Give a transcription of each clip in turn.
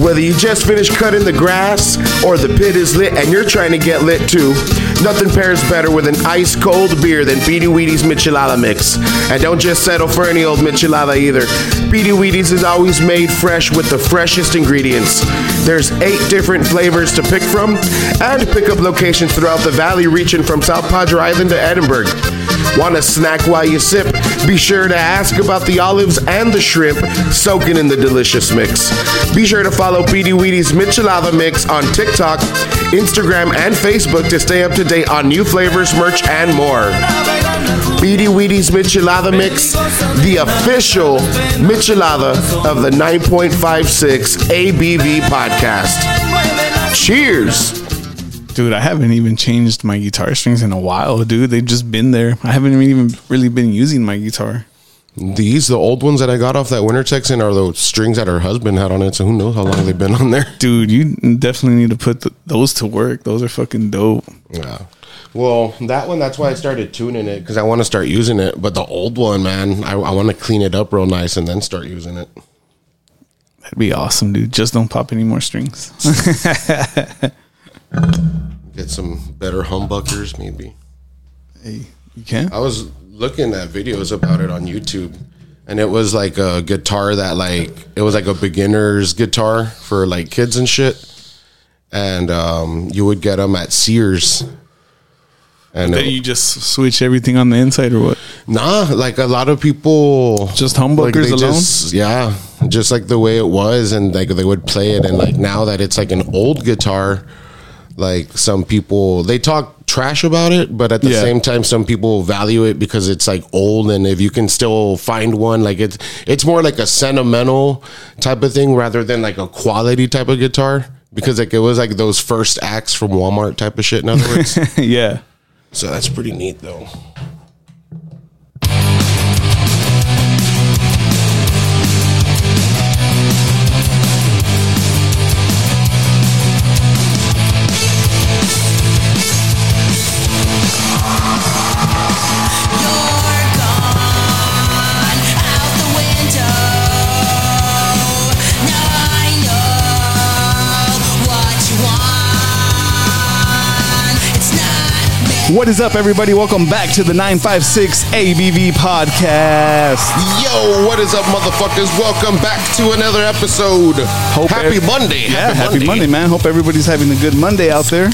Whether you just finished cutting the grass or the pit is lit and you're trying to get lit too, nothing pairs better with an ice cold beer than Beady Weedy's Michelada Mix. And don't just settle for any old Michelada either. Beady Weedy's is always made fresh with the freshest ingredients. There's eight different flavors to pick from and pickup locations throughout the valley reaching from South Padre Island to Edinburg. Want a snack while you sip? Be sure to ask about the olives and the shrimp soaking in the delicious mix. Be sure to follow Beady Weedy's Michelada Mix on TikTok, Instagram, and Facebook to stay up to date on new flavors, merch, and more. Beady Weedy's Michelada Mix, the official Michelada of the 9.56 ABV podcast. Cheers! Dude, I haven't even changed my guitar strings in a while, dude. They've just been there. I haven't even really been using my guitar. These, the old ones that I got off that winter Texan, are the strings that her husband had on it. So who knows how long they've been on there? Dude, you definitely need to put the, those to work. Those are fucking dope. Yeah. Well, that one, that's why I started tuning it because I want to start using it. But the old one, man, I, I want to clean it up real nice and then start using it. That'd be awesome, dude. Just don't pop any more strings. Get some better humbuckers, maybe. hey, you can? I was looking at videos about it on YouTube, and it was like a guitar that like it was like a beginner's guitar for like kids and shit, and um, you would get them at Sears. And Then it- you just switch everything on the inside or what? nah, like a lot of people Just humbuckers they alone? just- yeah, just like the way it was, and like they would play it, and like now that it's like an old guitar, like some people they talk trash about it, but at the Yeah. same time, some people value it because it's like old, and if you can still find one, like it's it's more like a sentimental type of thing rather than like a quality type of guitar. Because like it was like those first acts from Walmart type of shit. In other words, yeah. so that's pretty neat though. What is up, everybody? Welcome back to the 956 ABV podcast. Yo, what is up, motherfuckers? Welcome back to another episode. Hope happy ev- Monday. Yeah, happy, Monday. man. Hope everybody's having a good Monday out there.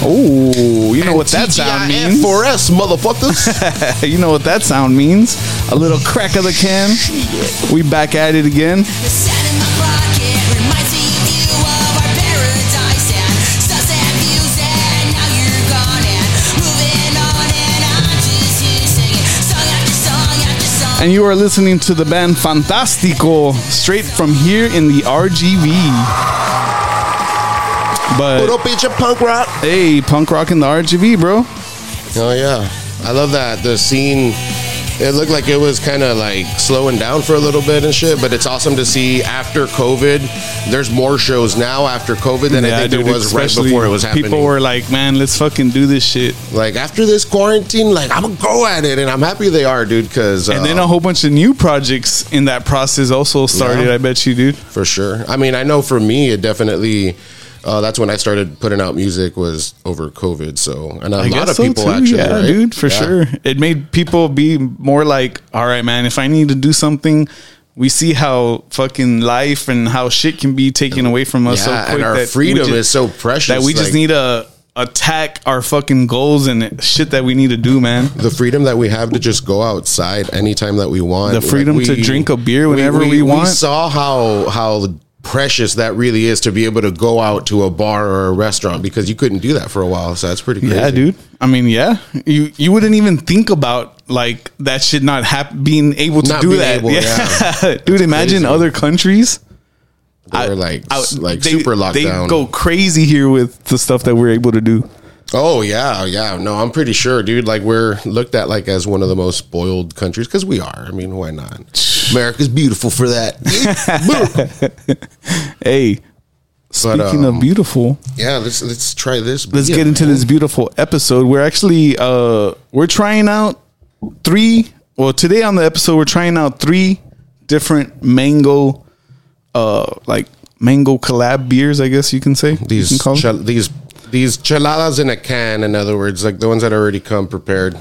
Oh, you know what that sound TGIF means? for us, motherfuckers. you know what that sound means? A little crack of the can. We back at it again. And you are listening to the band Fantastico straight from here in the RGV. But up, bitch, a punk rock? hey, punk rock in the RGV, bro. Oh, yeah. I love that. The scene, it looked like it was kind of like slowing down for a little bit and shit, but it's awesome to see after COVID. There's more shows now after COVID than I think dude, there was right before it was happening. People were like, man, let's fucking do this shit. like, after this quarantine, like, I'm to go at it. And I'm happy they are, dude, because. And then uh, a whole bunch of new projects in that process also started, Yeah. I bet you, dude. for sure. I mean, I know for me, it definitely. Uh, that's when I started putting out music was over COVID. So, and a I lot of so people too. actually, yeah, right? dude, for Yeah. sure. It made people be more like, all right, man, if I need to do something, we see how fucking life and how shit can be taken away from us Yeah, so quick. and our that freedom ju- is so precious. that we just like, need to attack our fucking goals and shit that we need to do, man. the freedom that we have to just go outside anytime that we want. The freedom to drink a beer whenever we want. We saw how how precious that really is to be able to go out to a bar or a restaurant because you couldn't do that for a while. So that's pretty crazy. Yeah, dude. I mean, yeah, you you wouldn't even think about like that should not hap- being able to Not do that. able, yeah. dude. Imagine crazy. other countries. They were like I- like they- super locked They go crazy here with the stuff that we're able to do. Oh yeah, yeah. No, I'm pretty sure, dude. Like we're looked at like as one of the most spoiled countries because we are. I mean, why not? America's beautiful for that. Hey, speaking um, of beautiful, yeah, let's let's try this. let's get into man. this beautiful episode. We're actually uh we're trying out three. Well, today on the episode, we're trying out three different mango uh like mango collab beers, I guess you can say. These can call them. chel- these these cheladas in a can. In other words, like the ones that already come prepared.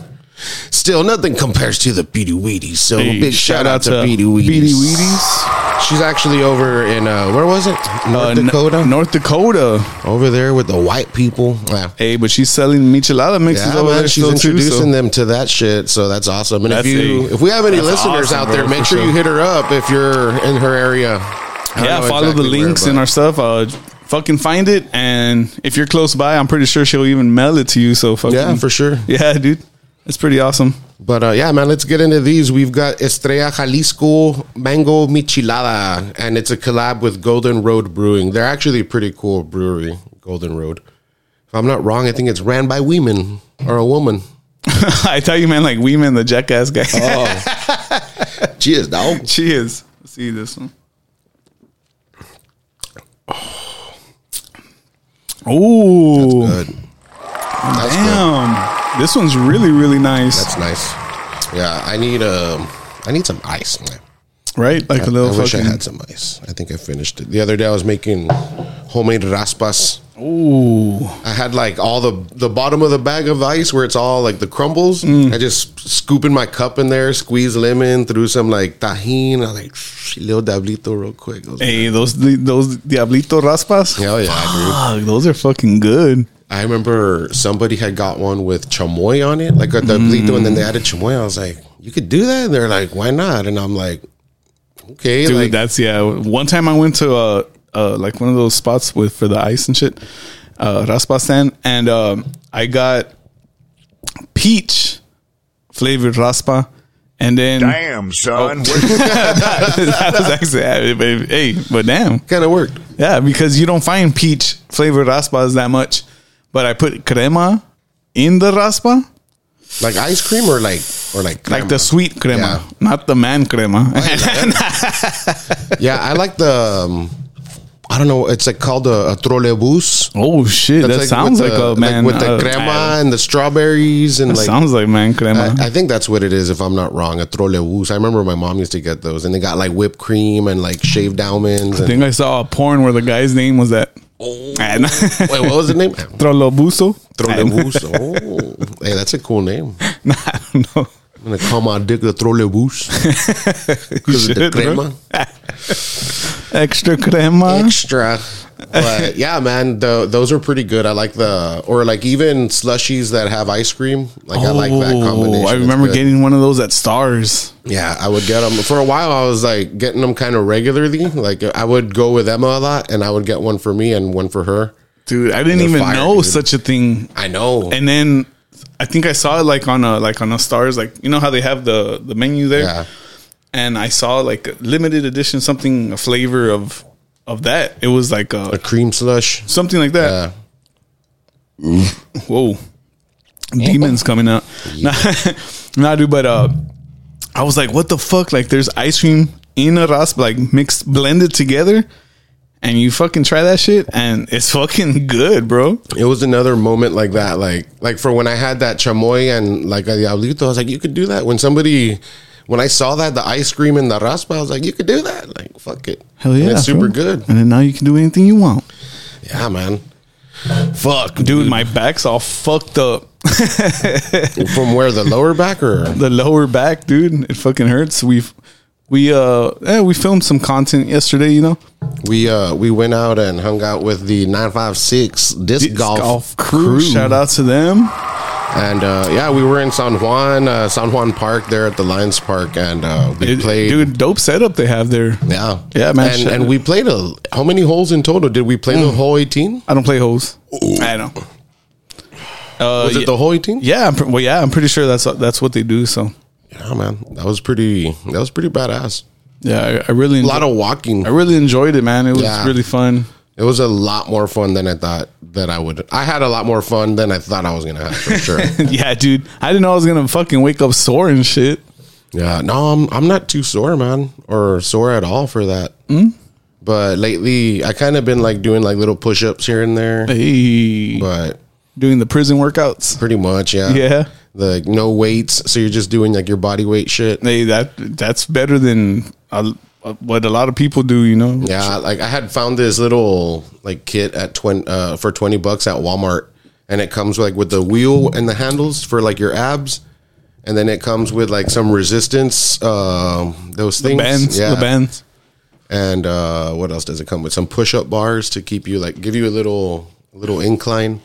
Still, nothing compares to the Beady Weedies. So Hey, big shout, out, to, Beady Weedies. Beady Weedies. She's actually over in uh, where was it? North Uh, N- Dakota. North Dakota. over there with the white people. Yeah. Hey, but she's selling michelada mixes Yeah, over man, there she's still too. introducing So. them to that shit, so that's awesome. And That's if you, a- if we have any that's listeners awesome, out there, bro, make for sure you sure. hit her up if you're in her area. I don't Yeah, know follow the exactly where, links but- in our stuff. Uh, fucking find it, and if you're close by, I'm pretty sure she'll even mail it to you. So fucking Yeah, for sure. Yeah, dude, it's pretty awesome. But uh, yeah, man, let's get into these. We've got Estrella Jalisco Mango Michelada, and it's a collab with Golden Road Brewing. They're actually a pretty cool brewery, Golden Road. If I'm not wrong, I think it's ran by women or a woman. I tell you, man, like Wee Man, the jackass guy. Oh, cheers, dog. Cheers. Let's see this one. Oh, Good. That's good. damn! This one's really, really nice. That's nice. Yeah, I need um, I need some ice. man. right? Like a I little wish I had some ice. I think I finished it the other day. I was making homemade raspas. Ooh, I had like all the the bottom of the bag of ice where it's all like the crumbles. Mm. I just scoop in my cup in there, squeeze lemon, threw some like Tajín. I like little diablito real quick. Hey, those those Diablito raspas. Hell yeah, dude. Those are fucking good. I remember somebody had got one with chamoy on it, like a diablito, and then they added chamoy. I was like, you could do that. And they're like, why not? And I'm like, okay, Dude, like that's yeah. One time I went to uh, uh like one of those spots with for the ice and shit, uh, raspa stand, and um, I got peach flavored raspa, and then Damn, son. that was actually hey, but damn, kind of worked. yeah, because you don't find peach flavored raspas that much. But I put crema in the raspa, Like ice cream or like or like like the sweet crema, Yeah. not the man crema. yeah, I like the. Um, I don't know. It's like called a, a trolebus. oh shit, that That's sounds like the, a man with the uh, crema and the strawberries and like. sounds like man crema. I, I think that's what it is, if I'm not wrong. A trolebus. I remember my mom used to get those, and they got like whipped cream and like shaved almonds. I And, think I saw a porn where the guy's name was that. And- wait, what was the name? Trolobuso. Trolebus. Oh, hey, that's a cool name. Nah, I don't know. I'm gonna call my dick the trolebus because of the crema. Extra crema. extra. But yeah, man, the, those are pretty good. I like the or like even slushies that have ice cream. Like I like that combination. Oh, I It's remember good. getting one of those at Stars. Yeah, I would get them for a while. I was like getting them kind of regularly. Like I would go with Emma a lot, and I would get one for me and one for her. Dude, I didn't They're even fire, know dude. such a thing. I know. And then I think I saw it like on a like on a Stars, like you know how they have the the menu there. yeah, And I saw like a limited edition something a flavor of of that. It was like a a cream slush. something like that. Yeah, Whoa. Demons coming out. Nah, nah, dude, but uh I was like, what the fuck? Like there's ice cream in a rasp, like mixed blended together. And you fucking try that shit and it's fucking good, bro. it was another moment like that. Like like for when I had that chamoy and like a diablito, I was like, you could do that. When somebody. When I saw that the ice cream and the raspa, I was like, "You could do that! Like, fuck it, Hell And yeah. it's super bro. good." And then now you can do anything you want. Yeah, man. Fuck, Dude, my back's all fucked up. From where the lower back or The lower back, dude, it fucking hurts. We've we uh yeah, we filmed some content yesterday, you know. we uh we went out and hung out with the nine five six disc, golf, crew. Shout out to them. And uh yeah we were in San Juan uh, San Juan Park there at the Lions Park and uh we It- played dude, dope setup they have there. yeah Yeah, man, and, and we played a how many holes in total did we play Mm. the whole eighteen I don't play hoes. I know. Uh, was it yeah, the whole eighteen yeah, I'm, well, yeah, I'm pretty sure that's that's what they do. So, yeah man that was pretty that was pretty badass yeah, I, I really a lot of walking I really enjoyed it, man. It was Yeah. really fun. It was a lot more fun than I thought that I would I had a lot more fun than I thought I was gonna have for sure yeah, dude, I didn't know I was gonna fucking wake up sore and shit. Yeah, no, I'm I'm not too sore, man, or sore at all for that. Hmm? But lately, I kind of been like doing like little push ups here and there. Hey, But doing the prison workouts. pretty much, yeah, Yeah. The no weights, so you're just doing like your body weight shit. Hey, that that's better than a, what a lot of people do. You know. Yeah, like I had found this little like kit at twenty uh, for twenty bucks at Walmart, and it comes like with the wheel and the handles for like your abs, and then it comes with like some resistance, um, those things, the Bands. yeah, The bands. and uh, what else does it come with? Some push up bars to keep you like give you a little little incline.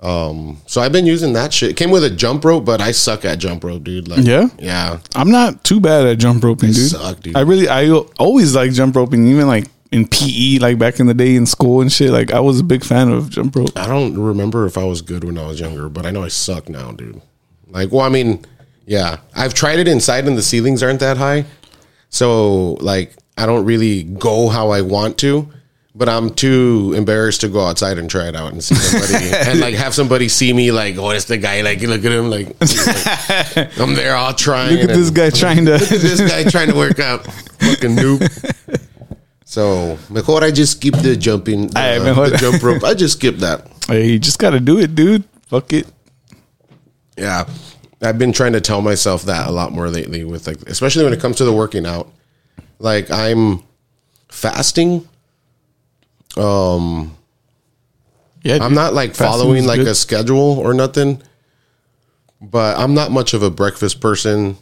Um, so I've been using that shit. It came with a jump rope, but I suck at jump rope, dude. Like, Yeah? yeah. I'm not too bad at jump roping, dude. suck, dude. I really, I always like jump roping, even like in PE, like back in the day in school and shit. Like I was a big fan of jump rope. I don't remember if I was good when I was younger, but I know I suck now, dude. Like, well, I mean, yeah, I've tried it inside, and the ceilings aren't that high, so like I don't really go how I want to. But I'm too embarrassed to go outside and try it out and see somebody and like have somebody see me like, oh, it's the guy. Like, look at him. Like, like, I'm there all trying. Look at this guy trying to. this guy trying to work out. Fucking noob. So, mejor I just skip the jumping, the, Ay, mejor. the jump rope. I just skip that. hey, you just got to do it, dude. Fuck it. Yeah. I've been trying to tell myself that a lot more lately with like especially when it comes to the working out. Like I'm fasting. Yeah, I'm not like following like good. a schedule or nothing. But I'm not much of a breakfast person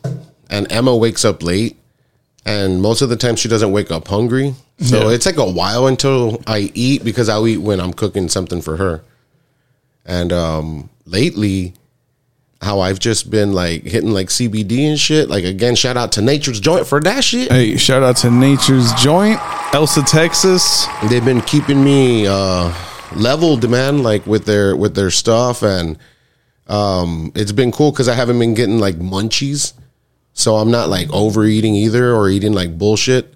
and Emma wakes up late and most of the time she doesn't wake up hungry. So Yeah. it's like a while until I eat because I'll eat when I'm cooking something for her. And um lately how I've just been like hitting like CBD and shit. Like again, shout out to Nature's Joint for that shit. Hey, shout out to Nature's Joint, Elsa, Texas. they've been keeping me uh leveled man like with their with their stuff and um it's been cool because i haven't been getting like munchies so i'm not like overeating either or eating like bullshit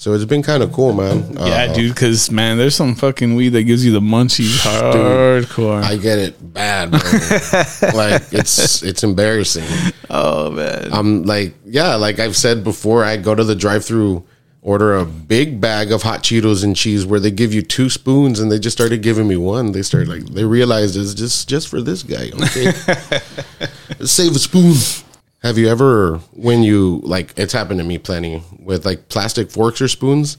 so it's been kind of cool man. Uh, Yeah, dude, because man, there's some fucking weed that gives you the munchies. Hardcore. i get it bad bro. like it's it's embarrassing. Oh man, i'm like yeah like i've said before i go to the drive through order a big bag of hot cheetos and cheese where they give you two spoons and they just started giving me one. They started like they realized it's just just for this guy okay? Save a spoon have you ever when you like it's happened to me plenty with like plastic forks or spoons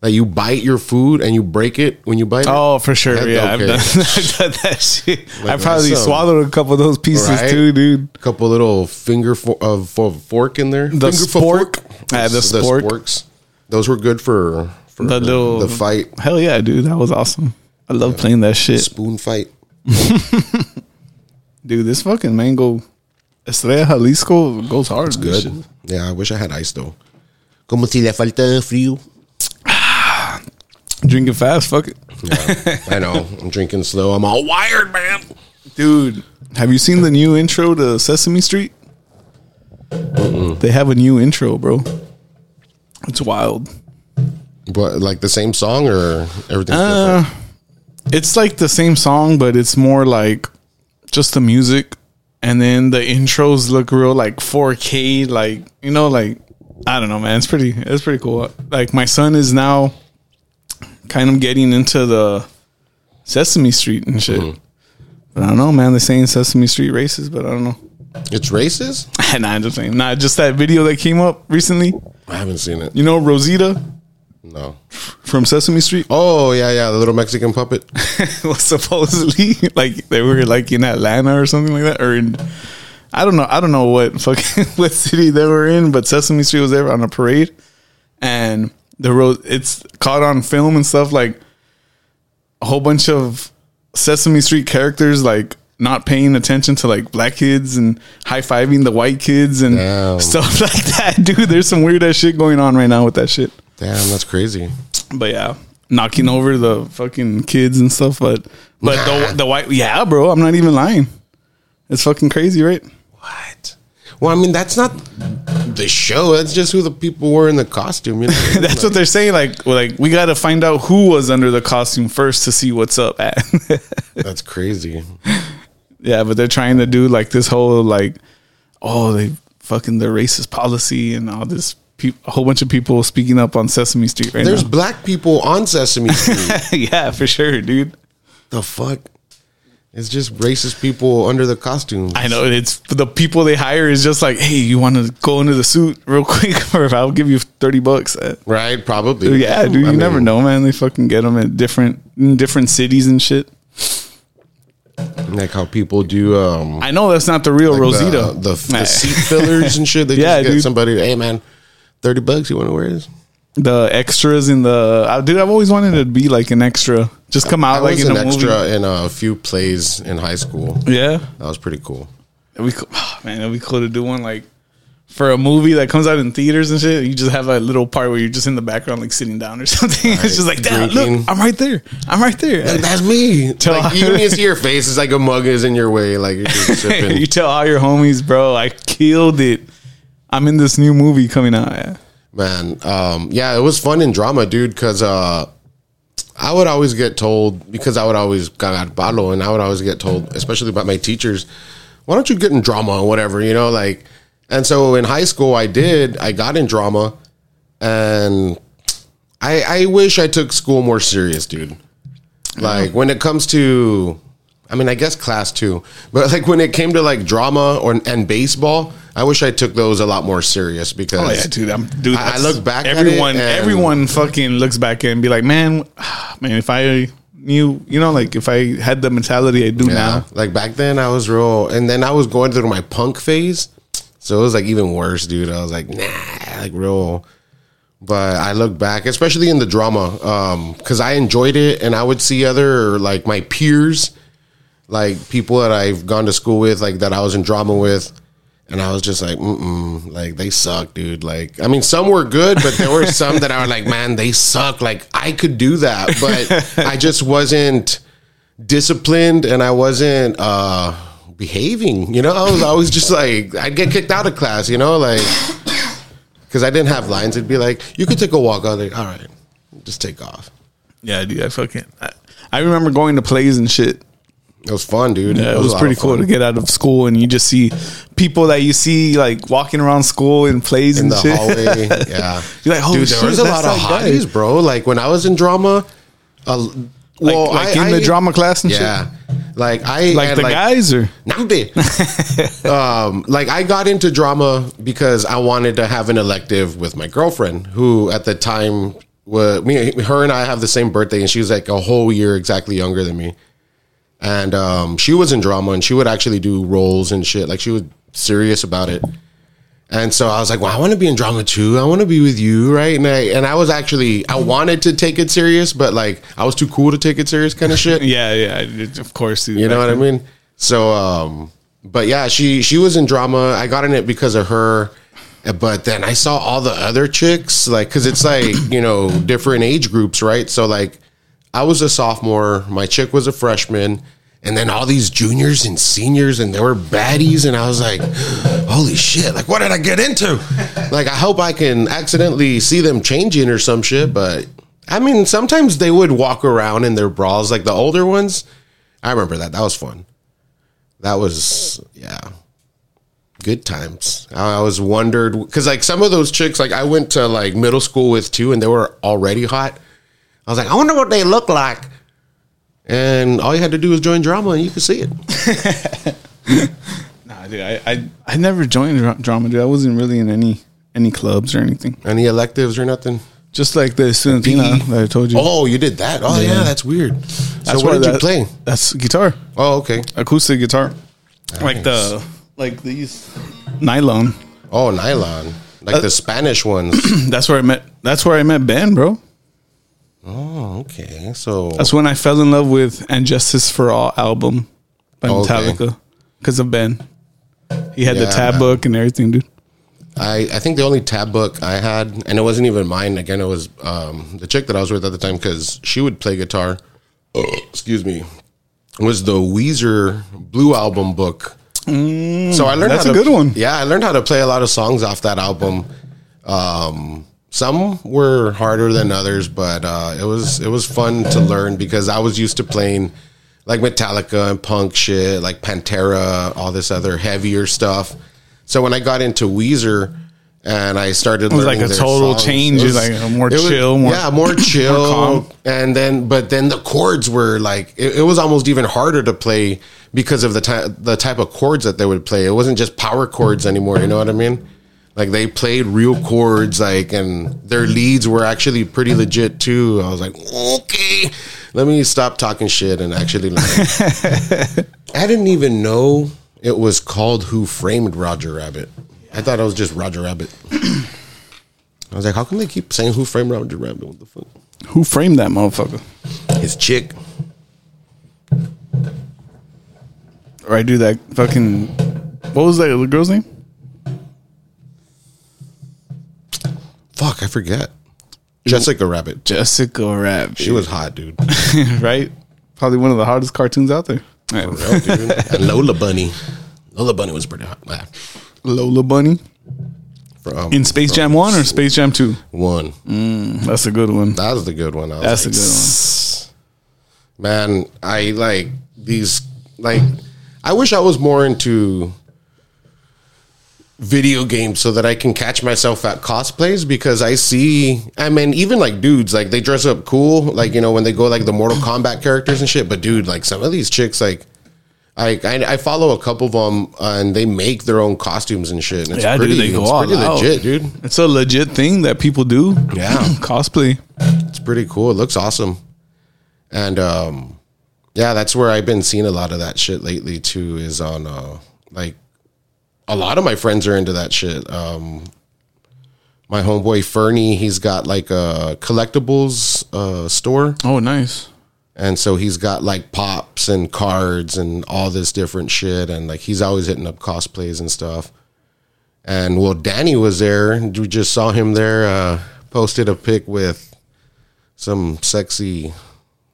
that you bite your food and you break it when you bite it Oh, for sure. That- yeah, okay. I've, done, I've done that shit. I Like, probably that's, um, swallowed a couple of those pieces Right? too, dude. A couple little finger for, of for fork in there. The finger spork. Ah, the spork. sporks. Those were good for, for The little the fight Hell yeah, dude, that was awesome. I love playing that shit, spoon fight. dude. This fucking mango Estrella Jalisco goes hard. It's Good. shit. Yeah, I wish I had ice though. Como si le falta frío. Drinking fast, fuck it, Yeah, I know. I'm drinking slow. I'm all wired, man. dude. Have you seen the new intro to Sesame Street? They have a new intro, bro. It's wild. But like the same song or everything's Uh, different? it's like the same song, but it's more like just the music, and then the intros look real like 4K, like you know, like I don't know, man. It's pretty, it's pretty cool. Like my son is now kind of getting into the Sesame Street and shit. Mm-hmm. But I don't know, man. They're saying Sesame Street races, but I don't know. It's racist. nah, I'm just saying. Nah, just that video that came up recently. I haven't seen it. You know, Rosita No. from Sesame Street. Oh yeah, yeah, the little Mexican puppet. was supposedly like they were like in Atlanta or something like that, or in I don't know, I don't know what fucking what city they were in, but Sesame Street was there on a parade, and the road it's caught on film and stuff like a whole bunch of Sesame Street characters like not paying attention to like black kids and high fiving the white kids and Damn. stuff like that, dude. There's some weird ass shit going on right now with that shit. Damn, that's crazy. But yeah, knocking over the fucking kids and stuff. But but the the white yeah, bro. I'm not even lying. It's fucking crazy, right? What? Well, I mean, that's not the show. That's just who the people were in the costume. You know? That's what they're saying. Like like we got to find out who was under the costume first to see what's up at. That's crazy. yeah, but they're trying to do like this whole like oh they fucking the racist policy and all this. Pe- a whole bunch of people speaking up on Sesame Street right now. There's now. black people on Sesame Street. yeah, for sure, dude. the fuck? It's just racist people under the costumes. I know it's the people they hire is just like, hey, you want to go into the suit real quick, or if I'll give you thirty bucks. Uh, Right? Probably. Yeah, dude, you I never mean, know, man. They fucking get them at different in different cities and shit. Like how people do um I know that's not the real the, Rosita. the, the seat fillers and shit. They Yeah, just get dude. somebody, hey man, thirty bucks, you wanna wear this? the extras in the uh, dude. I've always wanted to be like an extra. Just come out I like was in an a extra movie. in a few plays in high school. Yeah, That was pretty cool. It'd be cool. man, it'd be cool to do one like for a movie that comes out in theaters and shit. You just have a little part where you're just in the background, like sitting down or something. it's just like, look, I'm right there. I'm right there. Like, that's me. Tell- like you can see your face. It's like a mug is in your way. Like you're just sipping. you tell all your homies, bro, I killed it. I'm in this new movie coming out. Yeah. man um yeah it was fun in drama dude because uh i would always get told because i would always got balo and i would always get told especially by my teachers why don't you get in drama or whatever you know like and so in high school i did i got in drama and i i wish i took school more serious dude like when it comes to I mean, I guess class too, but like when it came to like drama or and baseball, I wish I took those a lot more serious because Oh yeah, dude. I'm dude. I- I look back at it Everyone, everyone, fucking looks back and be like, man, man. If I knew, you know, like if I had the mentality I do Yeah. now, Like back then, I was real, and then I was going through my punk phase, so it was like even worse, dude. I was like, nah, like real. But I look back, especially in the drama, um, because I enjoyed it, and I would see other like my peers, like people that I've gone to school with, like that I was in drama with. And I was just like, mm like they suck, dude. Like, I mean, some were good, but there were some that I was like, man, they suck. Like, I could do that, but I just wasn't disciplined and I wasn't uh behaving. You know, I was always just like I'd get kicked out of class. You know, like because I didn't have lines. It'd be like, you could take a walk. I was like, all right, just take off. yeah, dude. I fucking. I, I remember going to plays and shit. It was fun, dude. Yeah, it was, a lot pretty cool to get out of school and you just see people that you see like walking around school in plays in and the shit. hallway. Yeah, You're like, oh, dude, there shit, was a lot of that guy. hotties, bro. Like when I was in drama, uh, well, like I- in the I- drama class and Yeah, like I. Like the guys or Now um, like I got into drama because I wanted to have an elective with my girlfriend, who at the time was me. Her and I have the same birthday, and she was like a whole year exactly younger than me. And um, she was in drama, and she would actually do roles and shit. Like she was serious about it. And so I was like, well, I want to be in drama too. I want to be with you, right? And I and I was actually I wanted to take it serious, but like I was too cool to take it serious, kind of shit. yeah, yeah, of course. You know what I mean? So, um, but yeah, she she was in drama. I got in it because of her. But then I saw all the other chicks, like, cause it's like you know different age groups, right? So like, I was a sophomore, my chick was a freshman, and then all these juniors and seniors, and they were baddies, and I was like, holy shit! Like, what did I get into? Like, I hope I can accidentally see them changing or some shit, but. I mean, sometimes they would walk around in their bras, like the older ones. I remember that. That was fun. That was yeah, good times. I, was wondered because like some of those chicks, like I went to like middle school with two, and they were already hot. I was like, I wonder what they look like. And all you had to do was join drama, and you could see it. Nah, dude, I, I, I never joined dra- drama, dude. I wasn't really in any any clubs or anything. Any electives or nothing? Just like the Estudiantina PE. that I told you. Oh, you did that? Oh yeah, Yeah. that's weird. So That's what did you play? That's guitar, Oh, okay. acoustic guitar, like the like these nylon. Oh, nylon, like uh, the Spanish ones. That's where I met. That's where I met Ben, bro. Oh, okay. So That's when I fell in love with "And Justice for All" album by Okay. Metallica because of Ben. He had the tab book and everything, dude. I, I think the only tab book I had, and it wasn't even mine. Again, it was um, the chick that I was with at the time because she would play guitar. excuse me. Was the Weezer Blue album book? so I learned that's how a good one. Yeah, I learned how to play a lot of songs off that album. Um, some were harder than others, but uh, it was it was fun to learn because I was used to playing like Metallica and punk shit, like Pantera, all this other heavier stuff. So when I got into Weezer, and I started. It was like a total songs. change, It was- like more was- chill, more- yeah, more chill. calm. and then, but then the chords were like it, it was almost even harder to play because of the type the type of chords that they would play. It wasn't just power chords anymore. You know what I mean? Like they played real chords, like, and their leads were actually pretty legit too. I was like, okay, let me stop talking shit and actually learn. I didn't even know it was called Who Framed Roger Rabbit. I thought it was just Roger Rabbit. I was like, how come they keep saying Who Framed Roger Rabbit? What the fuck? Who framed that motherfucker? His chick. Or I do that fucking. What was that the girl's name? Forget. Jessica Rabbit. Jessica Rabbit. She was hot, dude. right? Probably one of the hottest cartoons out there. Right. Real, dude. Lola Bunny. Lola Bunny was pretty hot. Lola Bunny From, um, in Space uh, Jam One or Space Jam Two. one. Mm, that's a good one. That was the good one. That's a like, good man i like these like i wish i was more into video games so that i can catch myself at cosplays because i see i mean even like dudes like they dress up cool like you know when they go like the mortal kombat characters and shit but dude like some of these chicks like I, I, I follow a couple of them uh, and they make their own costumes and shit. And it's Yeah, pretty, dude, they go it's all pretty out. legit, dude. It's a legit thing that people do. Yeah. Cosplay. It's pretty cool. It looks awesome. And um yeah, that's where I've been seeing a lot of that shit lately too is on uh like a lot of my friends are into that shit. Um my homeboy Fernie, he's got like a collectibles uh store Oh, nice. and so he's got like pops and cards and all this different shit and like he's always hitting up cosplays and stuff. And well Danny was there, we just saw him there uh posted a pic with some sexy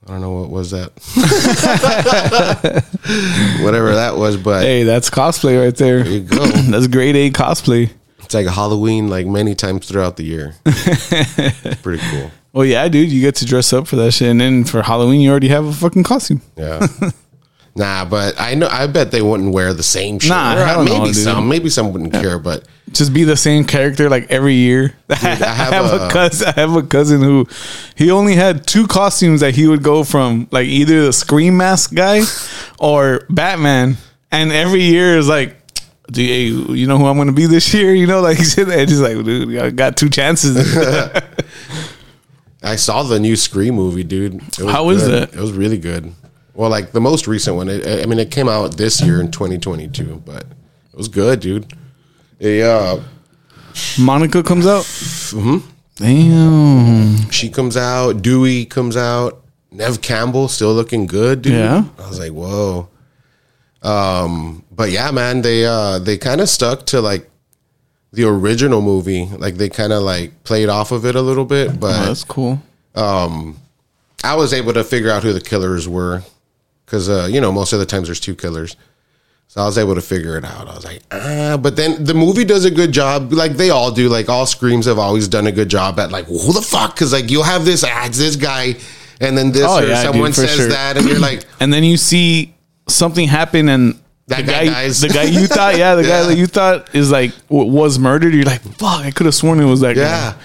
I don't know what was that. Whatever that was, but Hey, that's cosplay right there. there you go. That's grade A cosplay. It's like Halloween like many times throughout the year. It's pretty cool. Well, yeah, dude, you get to dress up for that shit, and then for Halloween, you already have a fucking costume. Yeah. Nah, but I know I bet they wouldn't wear the same shit. Nah, Or hell no, maybe dude. some, maybe some wouldn't care, but Just be the same character like every year. I have a- a, cousin. I have a cousin who he only had two costumes that he would go from, like either the Scream Mask guy or Batman, and every year is like. Do you, you know who I'm going to be this year? You know, like he said, and he's like, dude, I got two chances. I saw the new Scream movie, dude. It was How is good. it? It was really good. Well, like the most recent one. It, I mean, it came out this year in 2022, but it was good, dude. Yeah, Monica comes out. Mm-hmm. Damn. she comes out. Dewey comes out. Neve Campbell still looking good, dude. Yeah. I was like, whoa. Um, but yeah, man, they uh they kind of stuck to like the original movie. Like they kind of like played off of it a little bit, but Oh, that's cool. Um, I was able to figure out who the killers were because uh, you know most of the times there's two killers, so I was able to figure it out. I was like, ah, but then the movie does a good job, like they all do. Like all screams have always done a good job at like who the fuck? Because like you'll have this, ah, it's this guy, and then this Oh, or yeah, someone for says sure. that, and you're like, and then you see something happen and That the guy guy, the guy you thought yeah the Yeah. guy that you thought is like was murdered you're like fuck i could have sworn it was that yeah. guy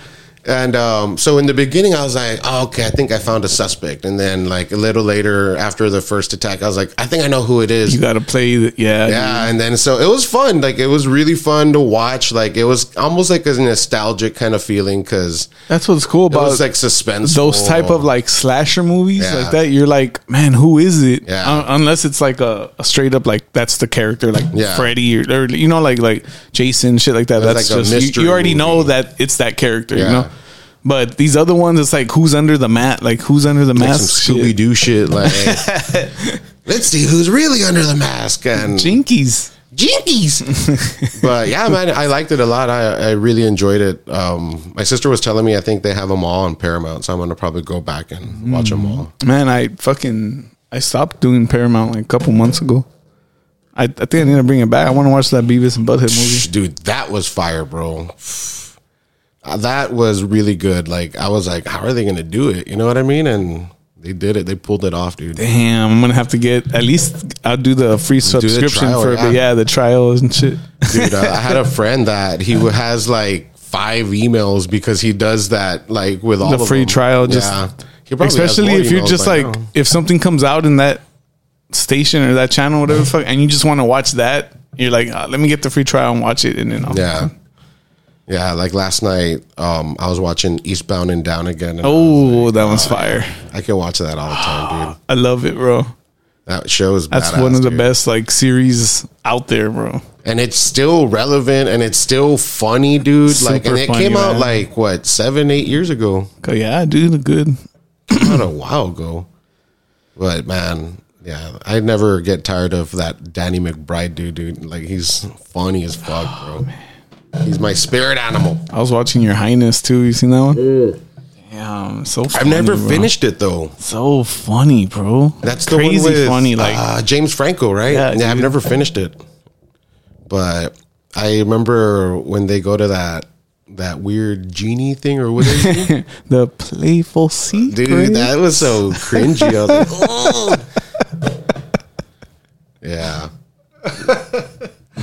And um, so in the beginning, I was like, oh, okay, I think I found a suspect. And then, like, a little later after the first attack, I was like, I think I know who it is. you gotta play the, yeah Yeah, and then so it was fun. Like it was really fun to watch. Like it was almost like a nostalgic kind of feeling because that's what's cool it about was like suspense. those type of like slasher movies Yeah. like that you're like man who is it Yeah. Un- unless it's like a, a straight up like that's the character like Yeah. freddy or, or you know like like jason shit like that that's like just you, mystery you already know that it's that character you know but these other ones it's like who's under the mat like who's under the like mask some shit. Scooby Doo shit. Like let's see who's really under the mask and jinkies jinkies. but yeah, man, I liked it a lot. I I really enjoyed it. Um, my sister was telling me I think they have them all on Paramount, so I'm gonna probably go back and watch them all. Man, I fucking I stopped doing Paramount like a couple months ago. I, I think I need to bring it back. I want to watch that Beavis and Butthead movie. dude that was fire bro that was really good like i was like how are they gonna do it you know what i mean and they did it they pulled it off dude Damn, I'm gonna have to get at least I'll do the free subscription trial, for yeah. the yeah the trials and shit. dude I, I had a friend that he has like five emails because he does that like with all The free them. trial, just- yeah. He probably has Especially if you're just like now. if something comes out in that station or that channel, whatever the fuck, and you just want to watch that, you're like, ah, let me get the free trial and watch it, and then I'll, yeah. Yeah, like last night, um, I was watching Eastbound and Down again. And Oh, that one's fire. I can watch that all the time, dude. I love it, bro. That show is That's badass, one of the dude. best like series out there, bro. and it's still relevant and it's still funny, dude. like, and it funny, came out man. like what seven, eight years ago, yeah, dude, good. not a while ago. But man, yeah, I never get tired of that Danny McBride dude, dude. Like he's funny as fuck, bro. He's my spirit animal. I was watching Your Highness too. You seen that one? Damn, so funny, I've never bro. finished it though. So funny, bro. That's the crazy one with, funny. Like uh, James Franco, right? Yeah, Yeah, I've never finished it, but I remember when they go to that that weird genie thing or what is it? the playful secret. Dude, that was so cringy. I was like, "Oh." yeah.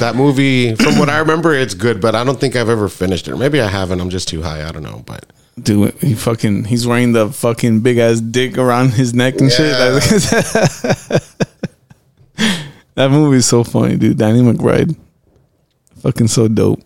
That movie, from what I remember, it's good, but I don't think I've ever finished it. Maybe I haven't. I'm just too high. I don't know, but Dude, he fucking he's wearing the fucking big ass dick around his neck and shit. That movie is so funny, dude. Danny McBride. Fucking so dope.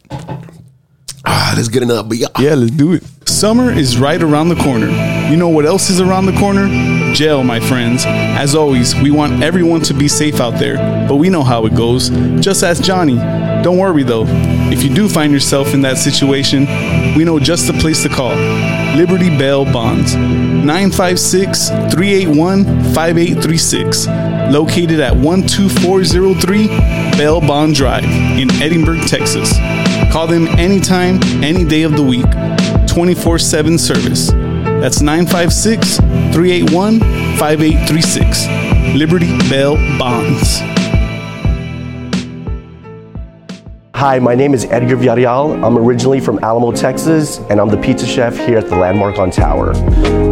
Ah, let's get enough. But yeah, Yeah, let's do it. Summer is right around the corner. You know what else is around the corner? Jail, my friends. As always, we want everyone to be safe out there, but we know how it goes. Just ask Johnny. Don't worry though. If you do find yourself in that situation, we know just the place to call. Liberty Bell Bonds. 956 381 5836. Located at 12403 Bell Bond Drive in Edinburg, Texas. Call them anytime, any day of the week. 24 7 service. That's 956 381 5836. Liberty Bell Bonds. Hi, my name is Edgar Villarreal. I'm originally from Alamo, Texas, and I'm the pizza chef here at the Landmark on Tower.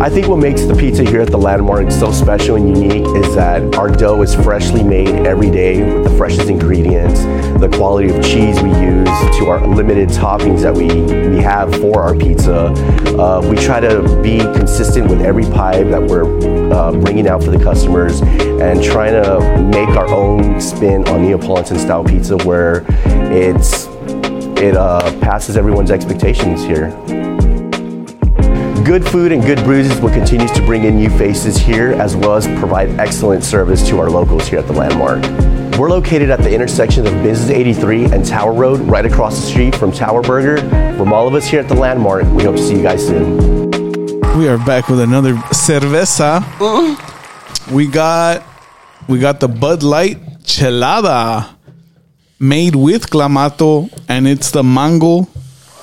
I think what makes the pizza here at the Landmark so special and unique is that our dough is freshly made every day with the freshest ingredients, the quality of cheese we use, to our limited toppings that we, we have for our pizza. Uh, we try to be consistent with every pie that we're uh, bringing out for the customers and trying to make our own spin on Neapolitan style pizza where it's it uh, passes everyone's expectations here. Good food and good brews is what continues to bring in new faces here, as well as provide excellent service to our locals here at the Landmark. We're located at the intersection of Business 83 and Tower Road, right across the street from Tower Burger. From all of us here at the Landmark, we hope to see you guys soon. We are back with another cerveza. We got we got the Bud Light Chelada made with clamato and it's the mango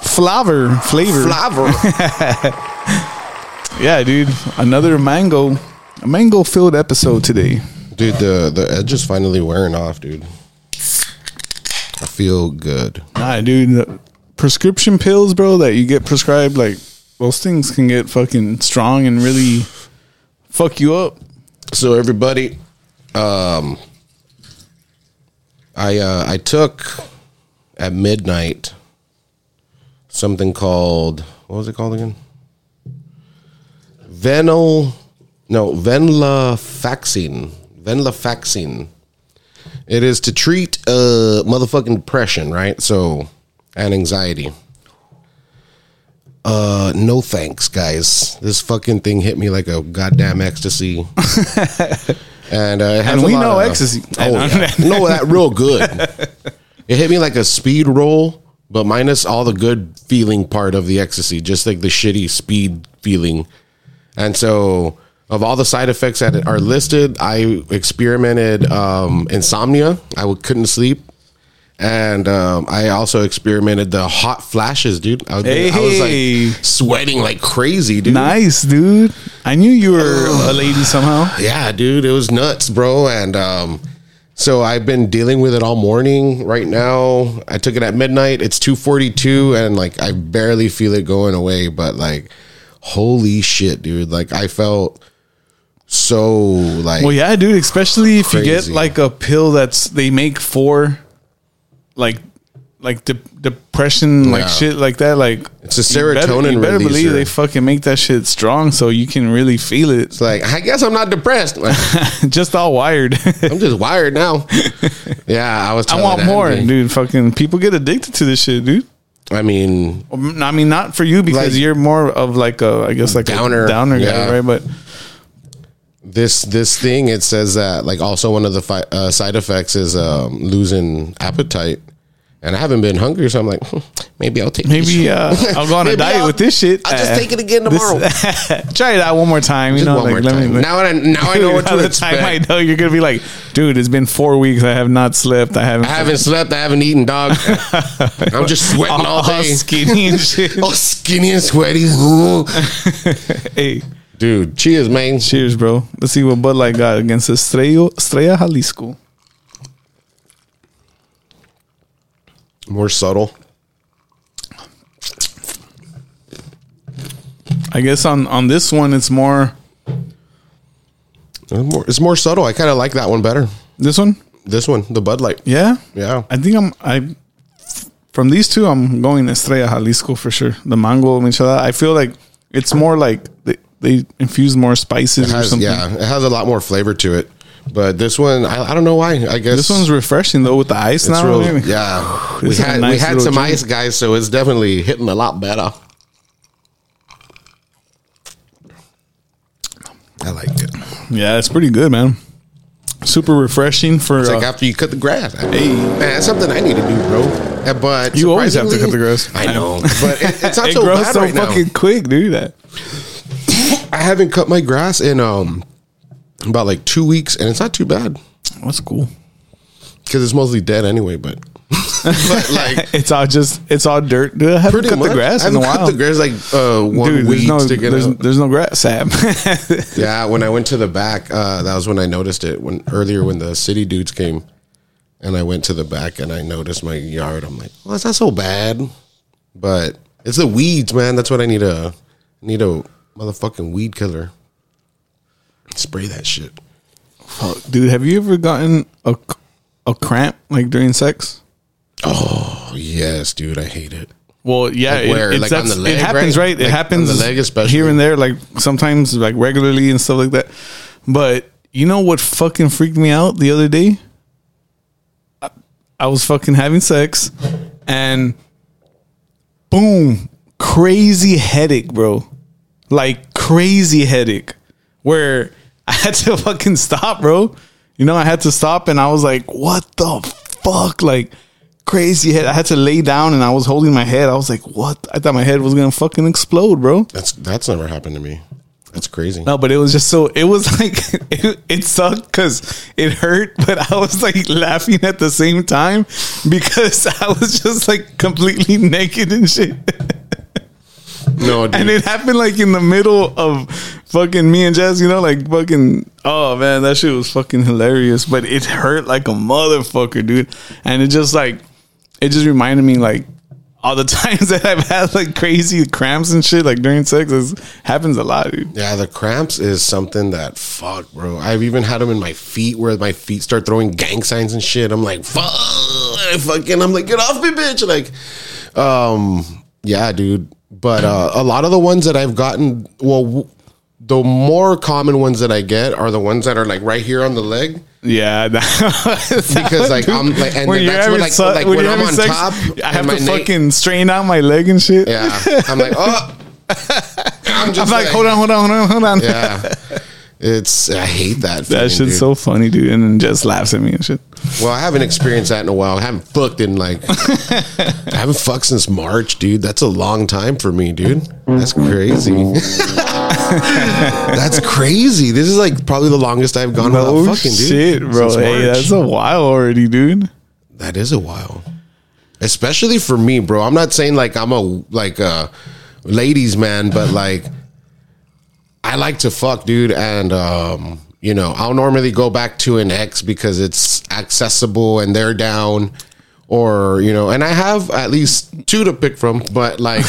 flavor flavor. Flavor. yeah, dude. Another mango a mango filled episode today. dude, the the edge is finally wearing off, dude. I feel good. Nah, dude. the prescription pills, bro, that you get prescribed, like those things can get fucking strong and really fuck you up. So everybody, um, I uh, I took at midnight something called what was it called again? Venal, no venlafaxine. Venlafaxine. It is to treat uh motherfucking depression, right? So and anxiety. Uh, no thanks, guys. This fucking thing hit me like a goddamn ecstasy. and uh, it has And we know of- ecstasy. Oh, yeah. no, that real good. It hit me like a speed roll, but minus all the good feeling part of the ecstasy, just like the shitty speed feeling. And so, of all the side effects that are listed, I experimented um, insomnia. I couldn't sleep. And um, I also experimented the hot flashes, dude. I was, I was like sweating like crazy, dude. Nice, dude. I knew you were a lady somehow. Yeah, dude, it was nuts, bro. And um, so I've been dealing with it all morning. Right now, I took it at midnight. It's two forty two, and like I barely feel it going away. But like, holy shit, dude! Like I felt so like Well, yeah, dude. Especially if you get like a pill that's they make for like like de- depression, like shit like that. Like It's a you better- serotonin You better, believe they fucking make that shit strong so you can really feel it. It's like I guess I'm not depressed. Like, Just all wired. I'm just wired now. Yeah, I was. I want more, Andy. dude. Fucking people get addicted to this shit, dude. I mean, I mean, not for you because Like- you're more of like a, I guess like Downer, a downer yeah. guy, right? But this this thing it says that like also one of the fi- uh, side effects is um, losing appetite. And I haven't been hungry, so I'm like, hmm, maybe I'll take maybe uh, I'll go on a diet I'll- with this shit. I'll just Uh, take it again this- tomorrow. try it out one more time. You Just know, one like more let me. time. Now I now I know what to the expect. time I know you're gonna be like, dude, it's been four weeks. I have not slept. I haven't. I haven't slept. I haven't eaten, dog. I'm just sweating all day, skinny and shit. all skinny and sweaty. hey, Dude, cheers, man. cheers, bro. Let's see what Bud Light got against Estrella, Estrella Jalisco. More subtle. I guess on on this one, it's more It's more, it's more subtle. I kind of like that one better. this one. This one, the Bud Light. Yeah, Yeah. I think I'm. I from these two, I'm going Estrella Jalisco for sure. The mango michelada. I feel like it's more like they, they infuse more spices has, something. yeah, it has a lot more flavor to it. But this one, I, I don't know why. I guess This one's refreshing though with the ice now. real, yeah. we This is a had we had some drink. ice, guys, so it's definitely hitting a lot better. I like it. Yeah, it's pretty good, man. Super refreshing for. It's like uh, after you cut the grass. Hey, man, that's something I need to do, bro. Uh, But You always have to cut the grass. I know, but it, it's not it so grows bad so right fucking now. quick, dude. That I haven't cut my grass in um about like two weeks, and it's not too bad that's cool. because it's mostly dead anyway. But but like It's all just it's all dirt. Dude, I haven't pretty cut much, the grass I in a cut while. the grass like uh, one Dude, there's week no sticking there's, out. there's no grass, Sam. Yeah, when I went to the back, uh, that was when I noticed it. When earlier when the city dudes came, and I went to the back and I noticed my yard. I'm like, well, it's not so bad, but it's the weeds, man. That's what I need a need a motherfucking weed killer. Spray that shit. Fuck, dude, have you ever gotten a a cramp like during sex? Oh yes, dude, I hate it. Well, yeah, Like it, where? it's- Like on the leg, it happens, right? right? It Like happens on the leg especially? here and there, like sometimes like regularly and stuff like that. But you know what fucking freaked me out the other day? I, I was fucking having sex and boom, crazy headache, bro. Like crazy headache where I had to fucking stop, bro. You know, I had to stop and I was like, what the fuck? Like crazy head. I had to lay down and I was holding my head. I was like, what? I thought my head was gonna fucking explode, bro. That's that's never happened to me. That's crazy. No, but it was just so. It was like it, it sucked because it hurt, but I was like laughing at the same time because I was just like completely naked and shit. No, dude. And it happened like in the middle of fucking me and Jazz, you know, like fucking. Oh man, that shit was fucking hilarious, but it hurt like a motherfucker, dude. And it just like, it just reminded me like all the times that I've had like crazy cramps and shit like during sex. It happens a lot, dude. Yeah, the cramps is something that fuck, bro. I've even had them in my feet where my feet start throwing gang signs and shit. I'm like, fuck, I fucking, I'm like, get off me, bitch. Like, um, yeah, dude. But uh, a lot of the ones that I've gotten, well, w- the more common ones that I get are the ones that are like right here on the leg. Yeah, Because, like, I'm, like, and when that's when, like- su- like, when when I'm on sex, top I have to na- fucking strain out my leg and shit. Yeah, I'm like, oh, I'm I'm just like, hold on, hold on, hold on, hold on. Yeah, it's I hate that. feeling, That shit's dude. so funny, dude, and then just laughs at me and shit. Well, I haven't experienced that in a while. I haven't fucked in like I haven't fucked since March, dude. That's a long time for me, dude. That's crazy. that's crazy. This is like probably the longest I've gone No without fucking, dude. shit, bro. since Hey, March. that's a while already, dude. that is a while. Especially for me, bro. I'm not saying like I'm a like a ladies man, but like I like to fuck, dude, and um, you know, I'll normally go back to an ex because it's accessible and they're down, or you know, and I have at least two to pick from, but like,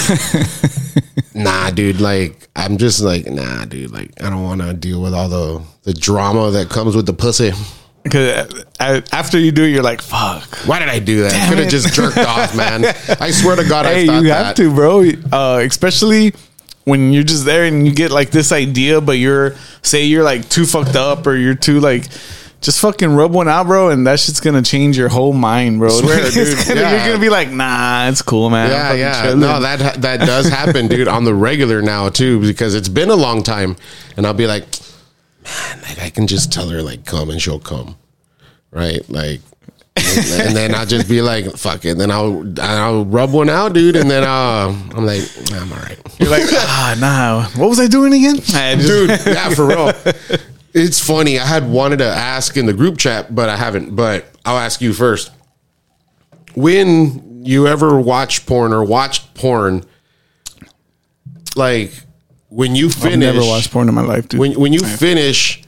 nah, dude, like I'm just like, nah, dude, like I don't want to deal with all the the drama that comes with the pussy. Because after you do it, you're like, "Fuck." Why did I do that? I could have just jerked off, man. I swear to God, Hey, I thought you that. have to, bro. Uh, especially when you're just there and you get like this idea, but you're say you're like too fucked up or you're too like. Just fucking rub one out, bro, and that shit's gonna change your whole mind, bro. Swear, dude. gonna- Yeah. You're gonna be like, nah, it's cool, man. Yeah, yeah. chilling. No, that that does happen, dude, on the regular now too, because it's been a long time, and I'll be like, man, like I can just tell her like come and she'll come, right? Like, and then I'll just be like, fuck it. Then I'll I'll rub one out, dude, and then uh, I'm like, I'm all right, You're like, ah, nah. What was I doing again? I just- dude. Yeah, for real. It's funny. I had wanted to ask in the group chat, but I haven't. But I'll ask you first. When you ever watch porn or watched porn, like when you I've finish, never watched porn in my life, dude. when when you finish,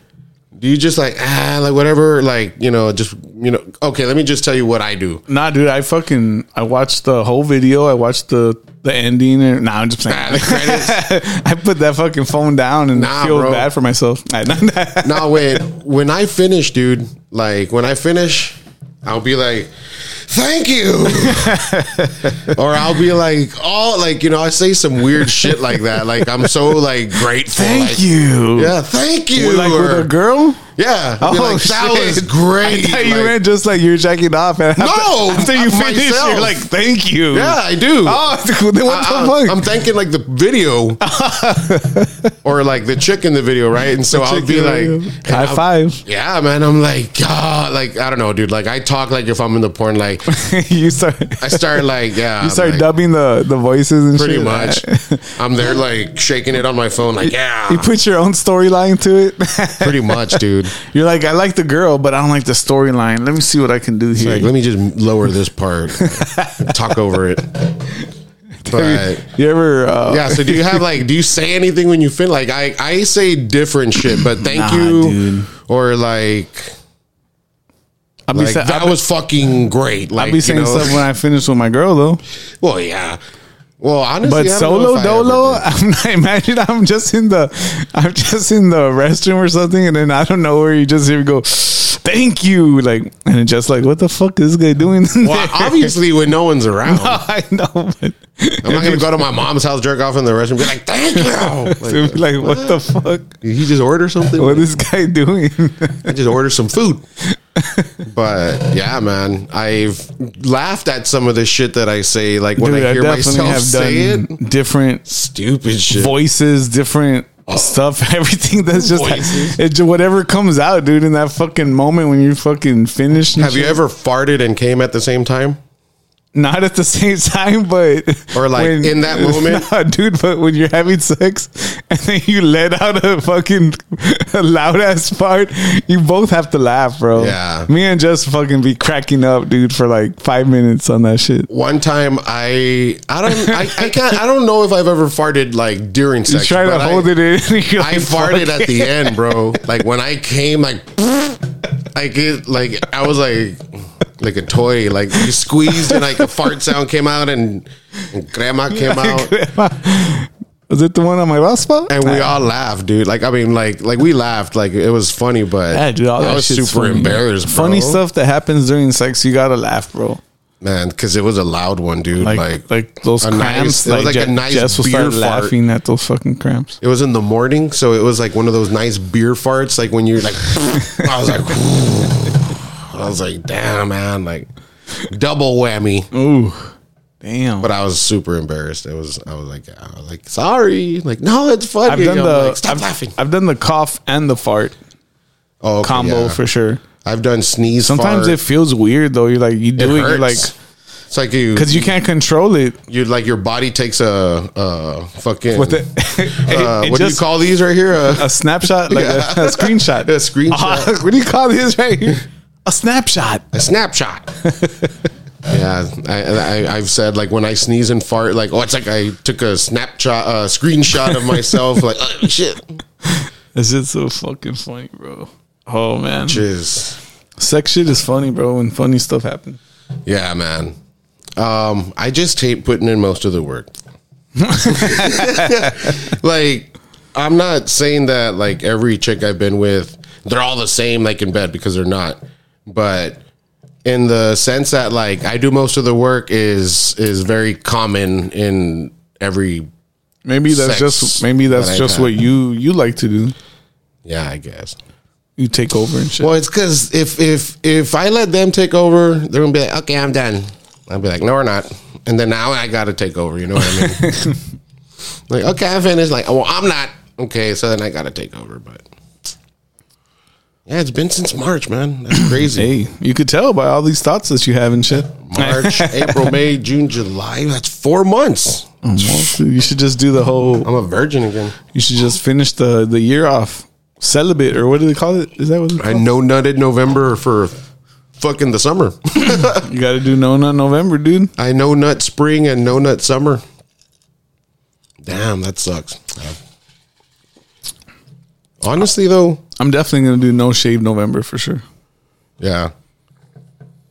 do you just like ah like whatever like you know just you know okay let me just tell you what I do. Nah, dude, I fucking I watched the whole video. I watched the the ending. And, nah, I'm just saying. Ah, the credits. I put that fucking phone down and Nah, feel bro. bad for myself. no, wait. when I finish, dude, like when I finish, I'll be like, "Thank you," or I'll be like, "Oh, like you know," I say some weird shit like that. Like I'm so like grateful. Thank like, you. Yeah, thank you. Like with a girl. yeah, I'll Oh, like, that shit. was great. I thought you Like, meant just like you're jacking off. And after, No, after you finish, myself. you're like, "Thank you." yeah, I do. Oh, then what I, the fuck? am thanking like the video, or like the chick in the video, right? And so I'll be like, high I'll- five. Yeah, man. I'm like, God, like I don't know, dude. Like I talk like if I'm in the porn, like you start. I start like, yeah, You start like, dubbing the the voices and pretty shit. much. I'm there like shaking it on my phone, like yeah, You put your own storyline to it. pretty much, dude. You're like, I like the girl, but I don't like the storyline. Let me see what I can do here. Like, let me just lower this part, talk over it. But you ever? Uh, yeah, so do you have like, do you say anything when you finish? Like, I I say different shit, but thank Nah, you, dude. or like, I'll be, like sa- that I'll, was fucking great. Like, I'll be you saying know? stuff when I finish with my girl though. Well, yeah. Well, honestly, But solo if I ever dolo. I'm not, imagine I'm just in the, I'm just in the restroom or something, and then I don't know where you just hear me go, thank you, like, and just like, what the fuck is this guy doing? in Well, obviously, when no one's around, I know, but I'm not gonna go to my mom's house, jerk off in the restroom, be like, "Thank you." like, like what the fuck? Did he just order something? What is this guy doing? I just ordered some food. but yeah, man, I've laughed at some of the shit that I say. Like when Dude, I I hear definitely myself have say it, different stupid shit. voices, different oh. stuff, everything that's just it, whatever comes out, dude. In that fucking moment when you're fucking finished. Have you ever farted and came at the same time? Not at the same time, but Or, like, in that moment? Nah, dude. But when you're having sex and then you let out a fucking loud ass fart, you both have to laugh, bro. Yeah. me and Jess fucking be cracking up, dude, for like five minutes on that shit. One time, I I don't I, I can't I don't know if I've ever farted like during sex. You try to but I- hold it in. you're I farted at the end, bro. Like when I came, like I get like I was like like a toy. Like you squeezed and like a fart sound came out and, and grandma came out. Was it the one on my last spot? And we all laughed, dude. Like I mean, like like we laughed, like it was funny, but Yeah, dude, all I that was super funny. embarrassed. Bro. Funny stuff that happens during sex, you gotta laugh, bro. man, because it was a loud one, dude. Like Like, like, those cramps. nice- it was like a Je- nice Jess will beer start fart. laughing at those fucking cramps. it was in the morning, so it was like one of those nice beer farts. Like when you're like, I was like, I was like, damn, man, like double whammy. Ooh, damn. But I was super embarrassed. It was I was like I was like sorry. Like no, it's funny. I've done I'm the like, stop I've, laughing. I've done the cough and the fart oh, okay, combo yeah. for sure. I've done sneeze. Sometimes fart. it feels weird though. You're like you do it, you're like it's like you because you can't control it you like your body takes a, a fucking with it. it, uh, it what do you call these right here? Uh, a snapshot, like a, a screenshot. A screenshot. what do you call these right here? A snapshot. a snapshot. yeah, I, I I've said like when I sneeze and fart, like oh, it's like I took a snapshot, uh, screenshot of myself, like oh, shit. This shit's so fucking funny, bro. Oh man, Jeez. sex shit is funny, bro. When funny stuff happens. Yeah, man. Um, I just hate putting in most of the work. like, I'm not saying that like every chick I've been with, they're all the same like in bed because they're not. But in the sense that like I do most of the work is is very common in every Maybe that's just maybe that's I've just what you you like to do. yeah, I guess. You take over and shit. Well, it's because if if if I let them take over, they're gonna be like, okay, I'm done. I'll be like, no, we're not. And then now I got to take over. You know what I mean? like, okay, I finished. Like, well, I'm not. Okay, so then I got to take over. But yeah, it's been since March, man. That's crazy. Hey, you could tell by all these thoughts that you have and shit. March, April, May, June, July. That's four months. You should just do the whole. I'm a virgin again. You should just finish the the year off celibate or what do they call it? Is that what it's I called? no nutted November for fucking the summer. You got to do no nut November, dude. I no nut spring and no nut summer. Damn, that sucks. Honestly, though, I'm definitely gonna do no shave November for sure. yeah.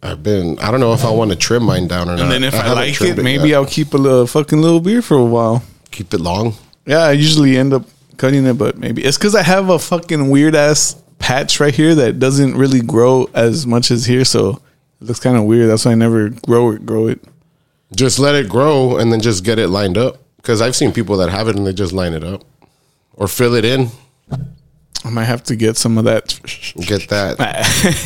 I've been. I don't know if I want to trim mine down or not. And then if I, haven't like it, maybe yet. I'll keep a little fucking little beard for a while. keep it long. Yeah, I usually end up cutting it, but maybe it's because I have a fucking weird ass patch right here that doesn't really grow as much as here, so it looks kind of weird. That's why I never grow it. Grow it. Just let it grow and then just get it lined up. Because I've seen people that have it and they just line it up or fill it in. I might have to get some of that. Get that.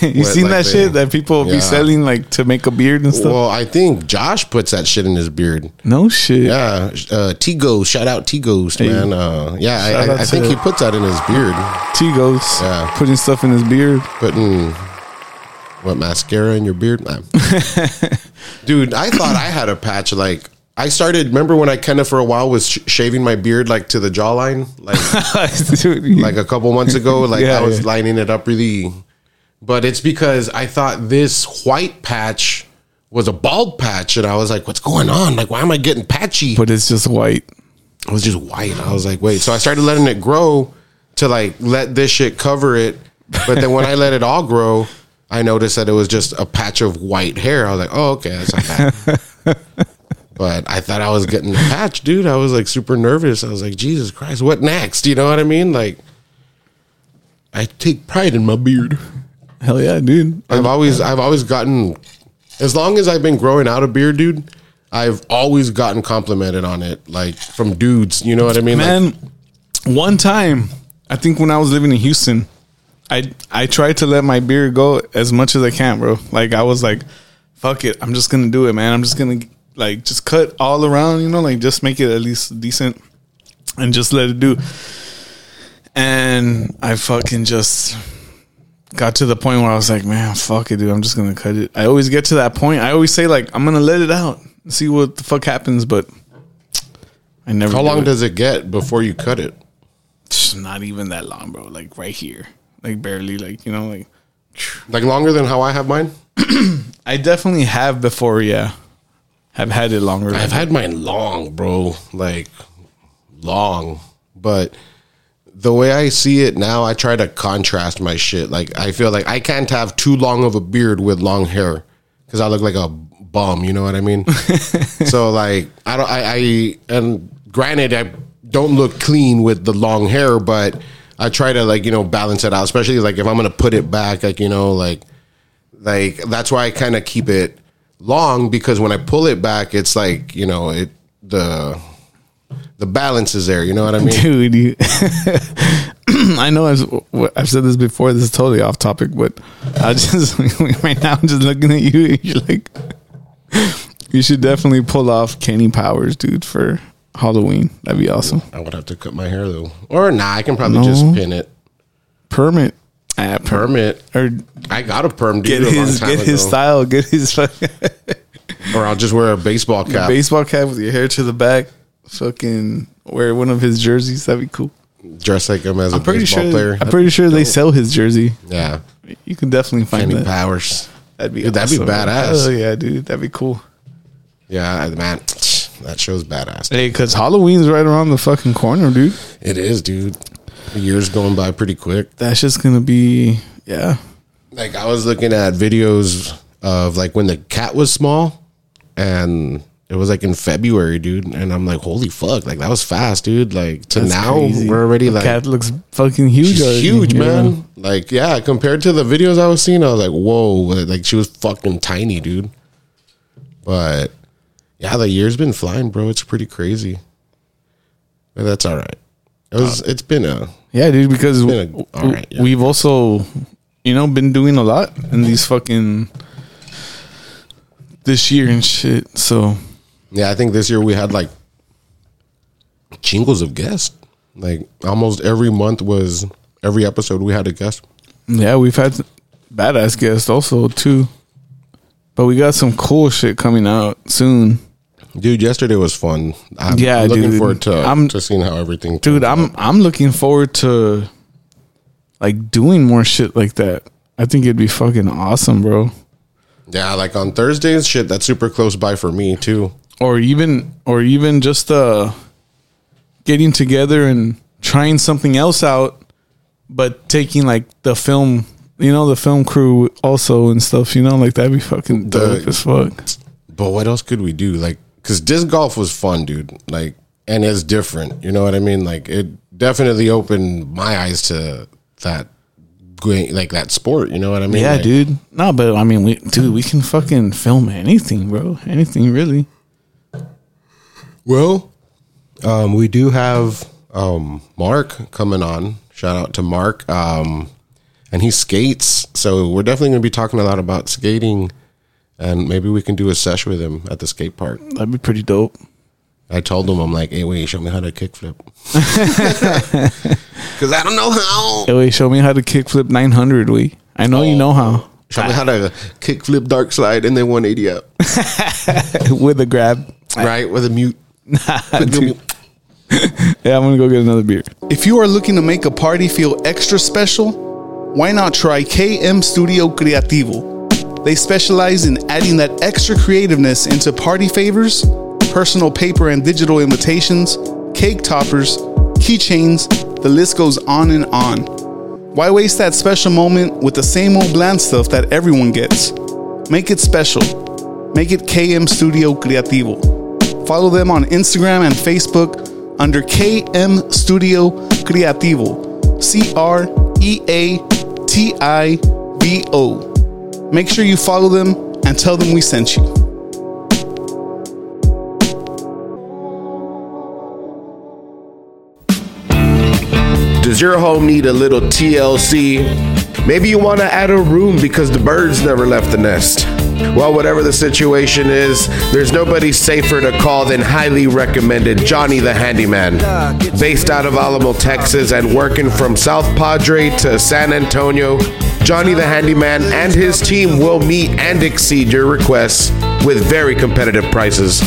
you seen like that shit that people Yeah. be selling like to make a beard and stuff? Well, I think Josh puts that shit in his beard. no shit. Yeah, uh, T Ghost. Shout out T Ghost, man. Uh, yeah, I, Shout I, I think he puts that in his beard. T goes Yeah. putting stuff in his beard. Putting what mascara in your beard, dude. I thought I had a patch. Like I started. Remember when I kind of for a while was sh- shaving my beard like to the jawline, like Dude, like a couple months ago. Like Yeah, I was yeah. lining it up really, but it's because I thought this white patch was a bald patch, and I was like, "What's going on? Like, why am I getting patchy?" but it's just white. it was just white. I was like, wait. So I started letting it grow to like let this shit cover it. But then when I let it all grow, I noticed that it was just a patch of white hair. I was like, oh, okay, that's not bad. but I thought I was getting the patch, dude. I was like super nervous. I was like, Jesus Christ, what next? You know what I mean? Like, I take pride in my beard. Hell yeah, dude. I've always, I've always gotten, as long as I've been growing out a beard, dude. I've always gotten complimented on it, like from dudes. You know what I mean? Like, Man, one time, I think when I was living in Houston, I I tried to let my beard go as much as I can, bro. Like I was like, fuck it, I'm just gonna do it, man. I'm just gonna like just cut all around, you know, like just make it at least decent and just let it do. And I fucking just got to the point where I was like, man, fuck it, dude. I'm just gonna cut it. I always get to that point. I always say like, I'm gonna let it out, see what the fuck happens, but I never. How do long it. does it get before you cut it? It's not even that long, bro. Like right here, like barely, like you know, like Like longer than how I have mine? I definitely have before. Yeah, have had it longer. I've had mine long, bro. Like long. But the way I see it now, I try to contrast my shit. Like I feel like I can't have too long of a beard with long hair because I look like a bum. You know what I mean? so like I don't. I, I and granted, I don't look clean with the long hair, but I try to like you know balance it out. Especially like if I'm gonna put it back, like you know like like that's why I kind of keep it long because when I pull it back, it's like you know it the the balance is there. You know what I mean? dude. You, I know I've, I've said this before. This is totally off topic, but I just right now I'm just looking at you. And you're like, you should definitely pull off Kenny Powers, dude, for Halloween. That'd be awesome. I would have to cut my hair though, or nah, I can probably No. just pin it. Permit, ah, perm, Perm it. or I got a perm get dude a long his time get his style, get his fucking or I'll just wear a baseball cap. baseball cap with your hair to the back. Fucking wear one of his jerseys. That'd be cool. dress like him as a I'm pretty baseball sure. player. I'm pretty sure they sell his jersey. yeah, You can definitely find Kenny that. Powers. That'd be Dude, that'd be badass. Oh yeah, dude, that'd be cool. Yeah, man, that show's badass. Hey, cause Halloween's right around the fucking corner, dude. It is, dude. The year's going by pretty quick. That's just gonna be yeah. Like I was looking at videos of like when the cat was small, and it was like in February, dude, and I'm like, holy fuck, like that was fast, dude. Like to That's now, crazy. we're already The like cat looks fucking huge. huge, you man. Like yeah, compared to the videos I was seeing, I was like, whoa, uh, like she was fucking tiny, dude. But yeah, the year's been flying, bro. It's pretty crazy. But that's all right. It was. Uh, it's been a Yeah, dude. Because been a- w- all right, yeah. we've also, you know, been doing a lot in these fucking this year and shit. So Yeah, I think this year we had like jingles of guests. Like almost every month was every episode we had a guest. yeah, we've had badass guests also too. But we got some cool shit coming out soon, Dude, yesterday was fun. I'm Yeah, looking dude. forward to I'm- to seeing how everything. dude. I'm out. I'm looking forward to like doing more shit like that. I think it'd be fucking awesome, bro. yeah, like on Thursdays, shit. That's super close by for me too. or even or even just uh getting together and trying something else out but taking like the film you know the film crew also and stuff you know like that'd be fucking The- dope as fuck But what else could we do? Like, cause disc golf was fun, dude. Like, and it's different. You know what I mean? Like, it definitely opened my eyes to that, like that sport. You know what I mean? yeah Like, dude no but i mean we dude we can fucking film anything bro anything really Well, um, we do have um, Mark coming on. Shout out to Mark. Um, and he skates. So we're definitely going to be talking a lot about skating. And maybe we can do a sesh with him at the skate park. that'd be pretty dope I told him, I'm like, hey, wait, show me how to kickflip. Because I don't know how. hey wait show me how to kickflip 900 we i know you oh. know how Show me how to kickflip dark slide and then 180 up. with a grab right? With a mute. Dude. yeah i'm gonna go get another beer If you are looking to make a party feel extra special, why not try KM Studio Creativo? They specialize in adding that extra creativeness into party favors, personal paper and digital invitations, cake toppers, keychains, the list goes on and on. Why waste that special moment with the same old bland stuff that everyone gets? Make it special. Make it KM Studio Creativo. Follow them on Instagram and Facebook under KM Studio Creativo. C R E A T I V O. Make sure you follow them and tell them we sent you. Does your home need a little TLC? Maybe you want to add a room because the birds never left the nest. Well, whatever the situation is, there's nobody safer to call than highly recommended Johnny the Handyman. Based out of Alamo, Texas, and working from South Padre to San Antonio, Johnny the Handyman and his team will meet and exceed your requests with very competitive prices.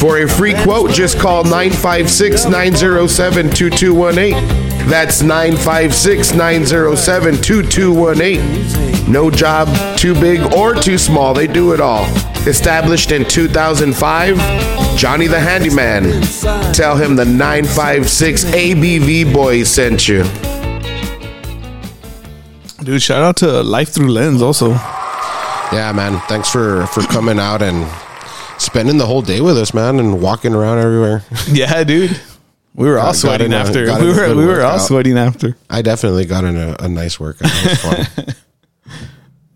For a free quote, just call 956 907 2218. That's 956 907 2218. No job too big or too small, they do it all. Established in 2005, Johnny the Handyman. Tell him the 956 ABV boys sent you. Dude shout out to life through lens also Yeah, man. Thanks for for coming out and spending the whole day with us, man, and walking around everywhere. Yeah, dude. We were all Got- got sweating in a- after. We were we were all sweating after. I definitely got in a, a nice workout. It was fun.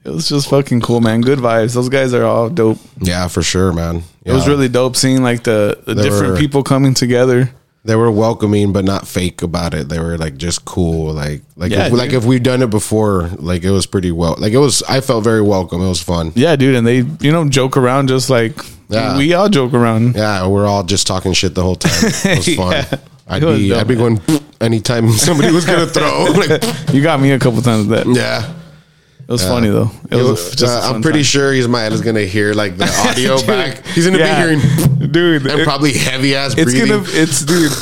It was just fucking cool, man. Good vibes. Those guys are all dope. yeah, for sure, man. It was really dope seeing like the, the different were- people coming together. They were welcoming but not fake about it. They were like just cool. Like like Yeah, if, like if we've done it before, like it was pretty well. Like it was. I felt very welcome. It was fun. Yeah, dude, and they you know joke around just like Yeah. we all joke around. Yeah, we're all just talking shit the whole time. It was fun. Yeah. I'd was be dope, I'd be going anytime somebody was gonna throw. Like, You got me a couple times that. yeah. It was funny though. It was just. uh, I'm pretty time. sure his Ismael is gonna hear like the audio Dude, back. He's gonna yeah. be hearing dude. and it- probably heavy ass it's breathing. gonna it's dude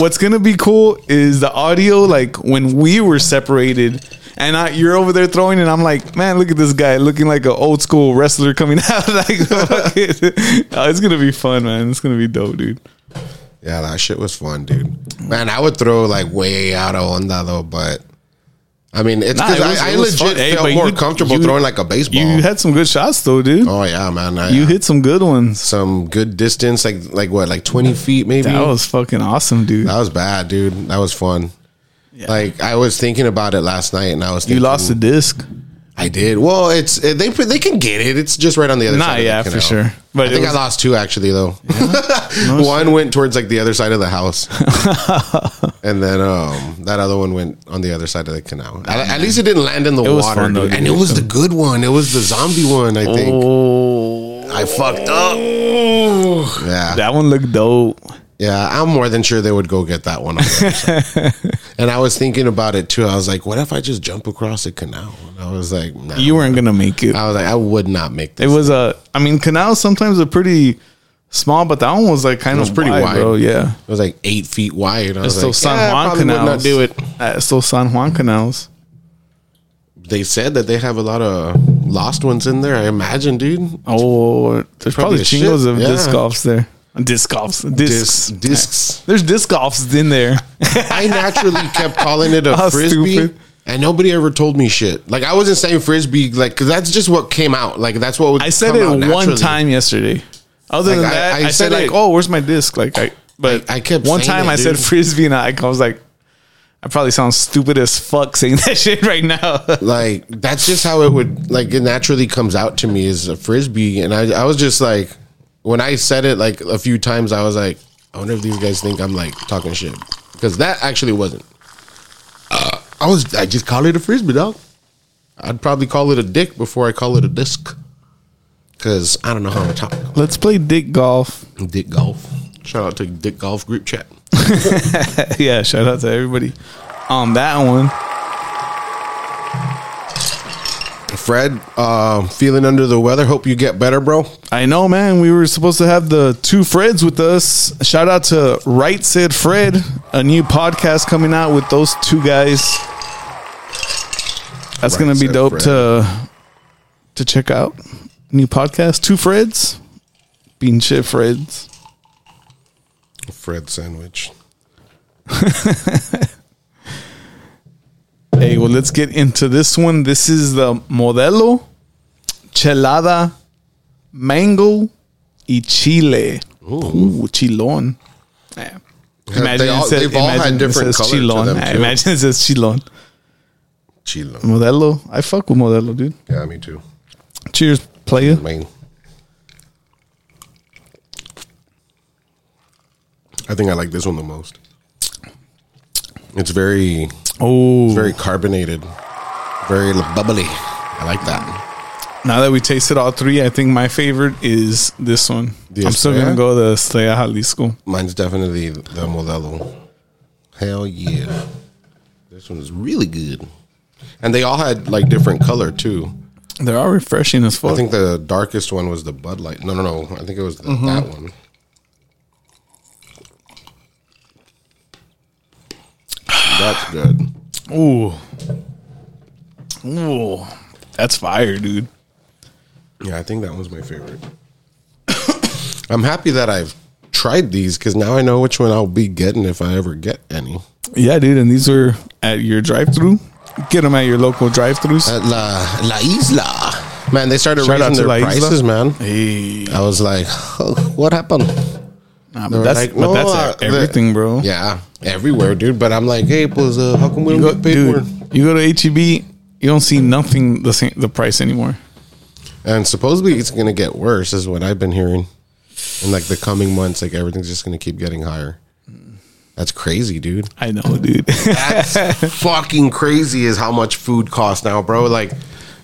what's gonna be cool is the audio like when we were separated and I, you're over there throwing and i'm like man look at this guy looking like an old school wrestler coming out like. Oh, it's gonna be fun man it's gonna be dope dude Yeah, that shit was fun, dude. Man, I would throw like way out of onda though, but I mean, it's Nah, because it I, I legit. Hey, felt more you- comfortable you- throwing like a baseball. You had some good shots though, dude. oh yeah, man. I, You hit some good ones. some good distance, like like what, like twenty feet maybe. That was fucking awesome, dude. That was bad, dude. That was fun. Like I was thinking about it last night, and I was You lost the disc. I did. Well, it's they they can get it. It's just right on the other Nah, side. of the yeah, for sure. But I think was- I lost two actually though. one went towards like the other side of the house, and then um that other one went on the other side of the canal. At, at least it didn't land in the water, fun, though, and it was the good one. It was the zombie one. I think Oh, I fucked up. Yeah, that one looked dope. Yeah. I'm more than sure they would go get that one. On the other side. and I was thinking about it too. I was like, what if I just jump across the canal? And I was like, nah. You weren't gonna make it. I was like, I would not make this. It was a. I mean, canals sometimes are pretty small, but that one was like kind It of pretty wide. bro. Yeah, It was like eight feet wide. I was it's like, San yeah, Juan probably would canals. not do it. Uh, it's San Juan canals. They said that they have a lot of lost ones in there. I imagine, dude. Oh, there's Probably probably chingos shit, of yeah. disc golfs there. Disc golfs, discs. Discs. discs. There's disc golfs in there. I naturally kept calling it a How frisbee, stupid. and nobody ever told me shit. Like I wasn't saying frisbee, like because that's just what came out. Like that's what would I said it one naturally. time yesterday. Other Like, than that, I, I said said like, "Oh, where's my disc?" Like I, but I- I kept one time it, I said frisbee, and I, I was like, I probably sound stupid as fuck saying that shit right now. Like that's just how it would like it naturally comes out to me as a frisbee, and I I was just like when I said it like a few times, I was like, I wonder if these guys think I'm like talking shit because that actually wasn't. Uh, I was I just call it a frisbee, dog. I'd probably call it a dick before I call it a disc. Cause I don't know how to talk. Let's play dick golf. Dick golf. Shout out to Dick Golf group chat. yeah, shout out to everybody on that one. Fred, uh, feeling under the weather. Hope you get better, bro. I know, man. We were supposed to have the two Freds with us. Shout out to Right Said Fred, a new podcast coming out with those two guys. That's Right gonna be dope Fred. to to check out. New podcast, two Freds, pinche Freds. Fred sandwich. Hey, well, let's get into this one. This is the Modelo Chelada Mango y Chile. Ooh, chilon. Eh, yeah. they all- they've all had different says color to chilon. them, Yeah, too. Imagine it says chilon. Chilo. Modelo. I fuck with Modelo, dude. Yeah, me too. Cheers, player. Mean, I think I like this one the most. It's very, Oh, very carbonated, very bubbly. I like that. now that we tasted all three, I think my favorite is this one. The I'm still gonna go the Estrella Jalisco. Mine's definitely the Modelo. Hell yeah. This one is really good. And they all had like different color too. They're all refreshing as fuck. I think the darkest one was the Bud Light. No, no, no. I think it was the, mm-hmm. that one. That's good. Ooh. Ooh. That's fire, dude. Yeah, I think that was my favorite. I'm happy that I've tried these because now I know which one I'll be getting if I ever get any. Yeah, dude. And these are at your drive through. Get them at your local drive throughs. At La La Isla, man, they started Shout raising their prices, man. Hey. I was like, oh, what happened? Nah, but that's, like, but "No, that's e- everything, bro. Yeah, everywhere, dude. But I'm like, hey, pues, uh, how come we You don't go, get paid dude, more? you go to HEB, you don't see nothing the same the price anymore. And supposedly it's gonna get worse, is what I've been hearing. In like the coming months, like everything's just gonna keep getting higher. That's crazy, dude. I know, dude. That's fucking crazy is how much food costs now, bro. Like,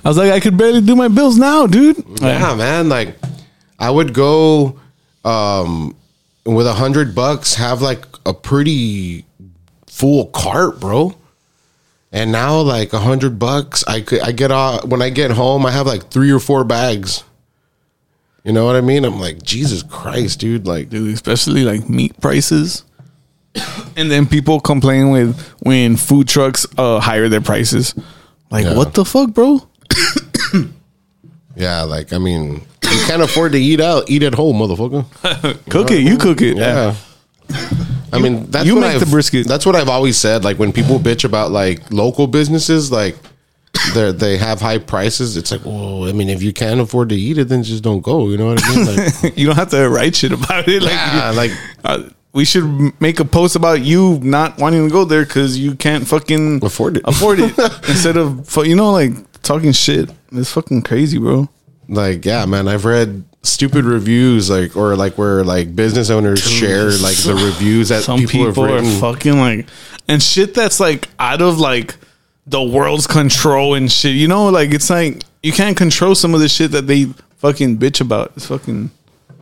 I was like, I could barely do my bills now, dude. yeah, man. Like, I would go um with a hundred bucks, have like a pretty full cart, bro. And now, like a hundred bucks, I could I get off when I get home, I have like three or four bags. You know what I mean? I'm like, Jesus Christ, dude. Like, dude, especially like meat prices. And then people complain with when food trucks uh higher their prices. Like, Yeah. what the fuck, bro? yeah, like I mean, you can't afford to eat out, eat at home, motherfucker. cook it, you cook it. Yeah. I mean, that's you what make I've, the brisket. That's what I've always said. Like when people bitch about like local businesses, like they they have high prices. It's like, well, I mean, if you can't afford to eat it, then just don't go. You know what I mean? Like, you don't have to write shit about it. Like, yeah, like uh, we should make a post about you not wanting to go there because you can't fucking Afford it. Afford it instead of you know like talking shit. It's fucking crazy, bro. Like yeah man i've read stupid reviews like or like where like business owners share like the reviews that Some people, people, are fucking like and shit that's like out of like the world's control and shit. You know, like it's like you can't control some of the shit that they fucking bitch about. It's fucking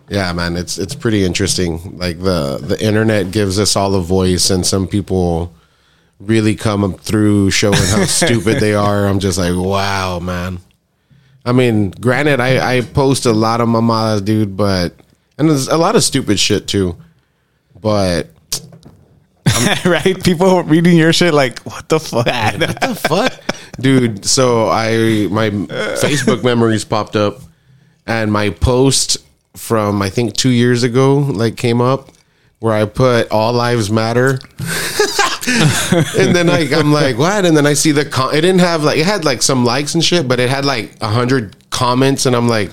yeah man it's it's pretty interesting. Like the the internet gives us all a voice and some people really come through showing how stupid they are. I'm just like wow man i mean granted i i post a lot of mamadas dude but and there's a lot of stupid shit too but right. People reading your shit like, what the fuck? what the fuck, dude? So I my Facebook memories popped up, and my post from I think two years ago like came up where I put "All Lives Matter," and then like I'm like what? And then I see the con- it didn't have like it had like some likes and shit, but it had like a hundred comments, and I'm like,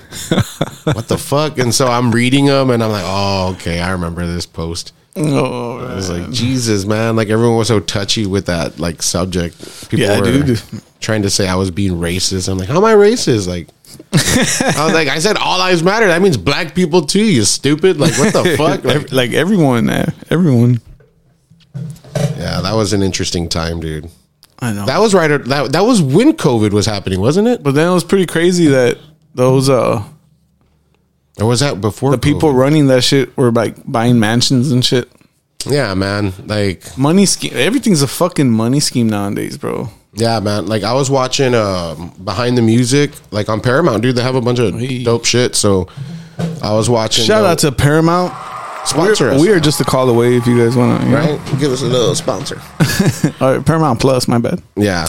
what the fuck? And so I'm reading them, and I'm like, oh okay, I remember this post. oh, I was like, Jesus, man! Like everyone was so touchy with that like subject. People Yeah, were dude. trying to say I was being racist. I'm like, how am I racist? Like, I was like, I said all lives matter. That means black people too. You stupid! Like, what the fuck? Like, like everyone, everyone. yeah, that was an interesting time, dude. I know. That was right. That that was when COVID was happening, wasn't it? but then it was pretty crazy that those uh Or was that before the people COVID? running that shit were like buying mansions and shit. Yeah, man. Like, Money scheme. Everything's a fucking money scheme nowadays, bro. Yeah, man. Like I was watching um, behind the music, like on Paramount, dude. They have a bunch of Hey. dope shit. So I was watching. Shout out to Paramount. sponsor we're, us. we are just a call away if you guys want to. right? Give us a little sponsor. All right, Paramount Plus. My bad. Yeah,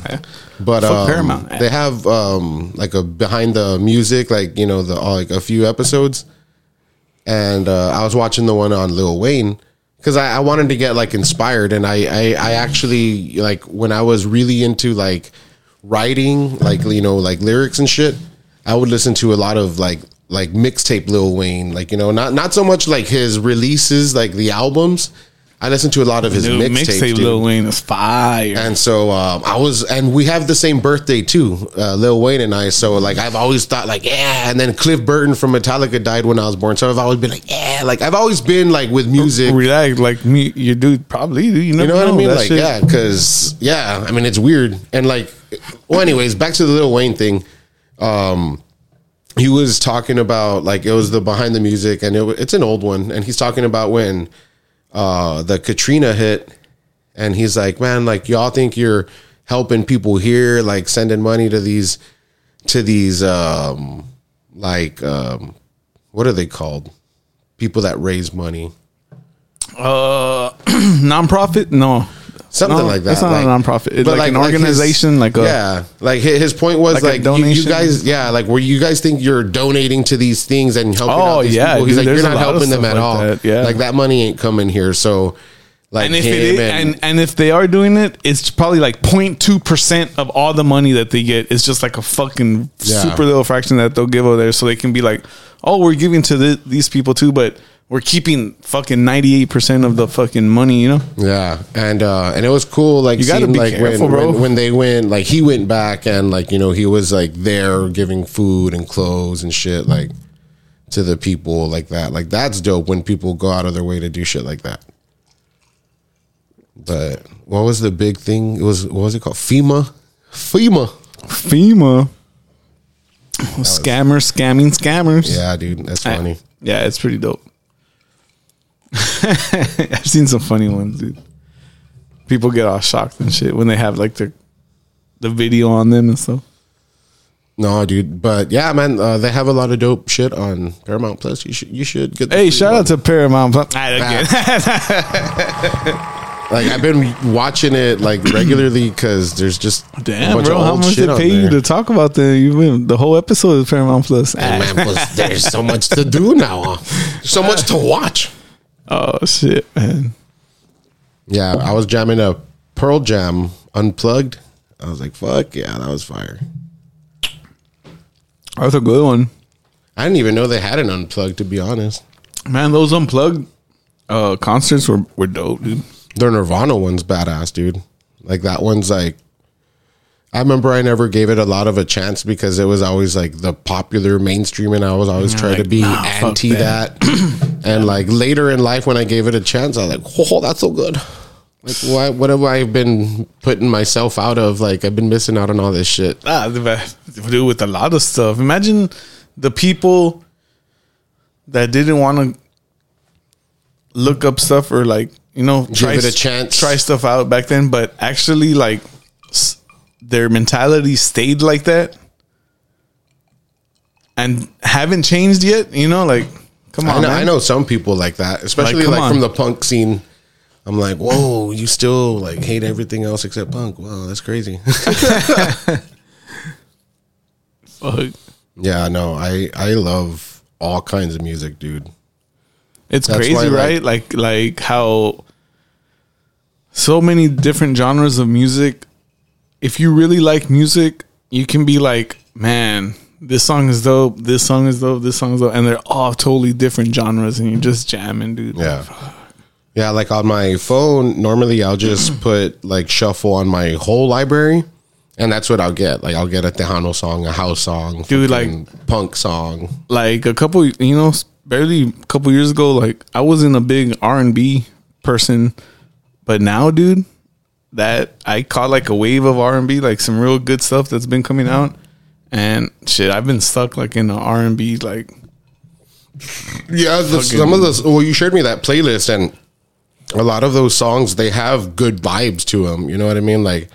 but Fuck um, Paramount. They have um, like a behind the music, like you know, the all, like a few episodes, and uh, I was watching the one on Lil Wayne because I, I wanted to get like inspired, and I, I I actually like when I was really into like writing, like you know, like lyrics and shit. I would listen to a lot of like like mixtape Lil Wayne, like you know, not not so much like his releases, like the albums. I listened to a lot of his mixtapes. mixtape. Lil Wayne is fire. And so um, I was, and we have the same birthday too, uh, Lil Wayne and I. So like I've always thought like yeah, and then Cliff Burton from Metallica died when I was born. So I've always been like yeah, like I've always been like with music. Relax, like me, you do probably. You, You never know what I mean? Like shit- yeah, because yeah, I mean it's weird and like. Well, anyways, back to the Lil Wayne thing. Um, he was talking about like it was the behind the music, and it, it's an old one, and he's talking about when uh, the Katrina hit, and he's like, man, like y'all think you're helping people here, like sending money to these to these um like um what are they called? People that raise money. Uh, nonprofit? No, Something No, like that. It's not like, a nonprofit. It's but like, an organization. like a yeah, like his point was Like a like, you, you guys, yeah, like where you guys think you're donating to these things and helping Oh, out these yeah, people. He's dude, like, you're not helping them at like all. that, yeah. like that money ain't coming here. So, like and if it is, and, and and if they are doing it, it's probably like 02 percent of all the money that they get is just like a fucking Yeah. super little fraction that they'll give over there, so they can be like, oh, we're giving to the, these people too, but we're keeping fucking 98 percent of the fucking money, you know? yeah, and uh and it was cool. Like You gotta seeing be like careful, when, bro. when when they went, like he went back and like you know he was like there giving food and clothes and shit like to the people like that. Like that's dope when people go out of their way to do shit like that. But what was the big thing? It was what was it called? FEMA. FEMA. FEMA, scammers, scamming scammers. Yeah, dude, that's I- funny. yeah, it's pretty dope. I've seen some funny ones, dude. People get all shocked and shit when they have like the the video on them and stuff. No, dude, but yeah, man, uh, they have a lot of dope shit on Paramount Plus. You should you should get. the Hey, shout one. out to Paramount. Plus. Again. like I've been watching it like regularly because there's just a Damn, bunch bro, of how much shit they pay you to talk about the you've been the whole episode of Paramount Plus? And man, plus, there's so much to do now. huh? So much to watch. Oh shit, man. Yeah, I was jamming a Pearl Jam unplugged. I was like, fuck yeah, that was fire. That's a good one. I didn't even know they had an unplugged, to be honest. Man, those unplugged uh, concerts were, were dope, dude. Their Nirvana one's badass, dude. Like that one's like I remember I never gave it a lot of a chance because it was always like the popular mainstream and I was always trying to be nah, anti that. and like later in life when I gave it a chance, I was like, Oh, that's so good. Like why what have I been putting myself out of? Like I've been missing out on all this shit. Ah, the do with a lot of stuff. Imagine the people that didn't want to look up stuff or like you know try it a chance. try stuff out back then, but actually like s- their mentality stayed like that and haven't changed yet. You know, like come on, I know, man. I know some people like that, especially come like, from the punk scene. I'm like, whoa, you still like hate everything else except punk. Wow, that's crazy. Fuck. yeah, no, I I love all kinds of music, dude. It's That's crazy, why, like- right? Like like how so many different genres of music. If you really like music, you can be like, man, this song is dope. This song is dope. This song is dope, and they're all totally different genres, and you're just jamming, dude. Yeah. Yeah, like on my phone, normally I'll just put like shuffle on my whole library, and that's what I'll get. Like I'll get a Tejano song, a house song, Dude, like punk song. like a couple, you know, barely a couple years ago, like I wasn't a big R and B person, but now, dude, that I caught like a wave of R and B, like some real good stuff that's been coming out, and shit, I've been stuck like in the R and B, like Yeah, the, some of the well, you shared me that playlist, and a lot of those songs they have good vibes to them. You know what I mean? Like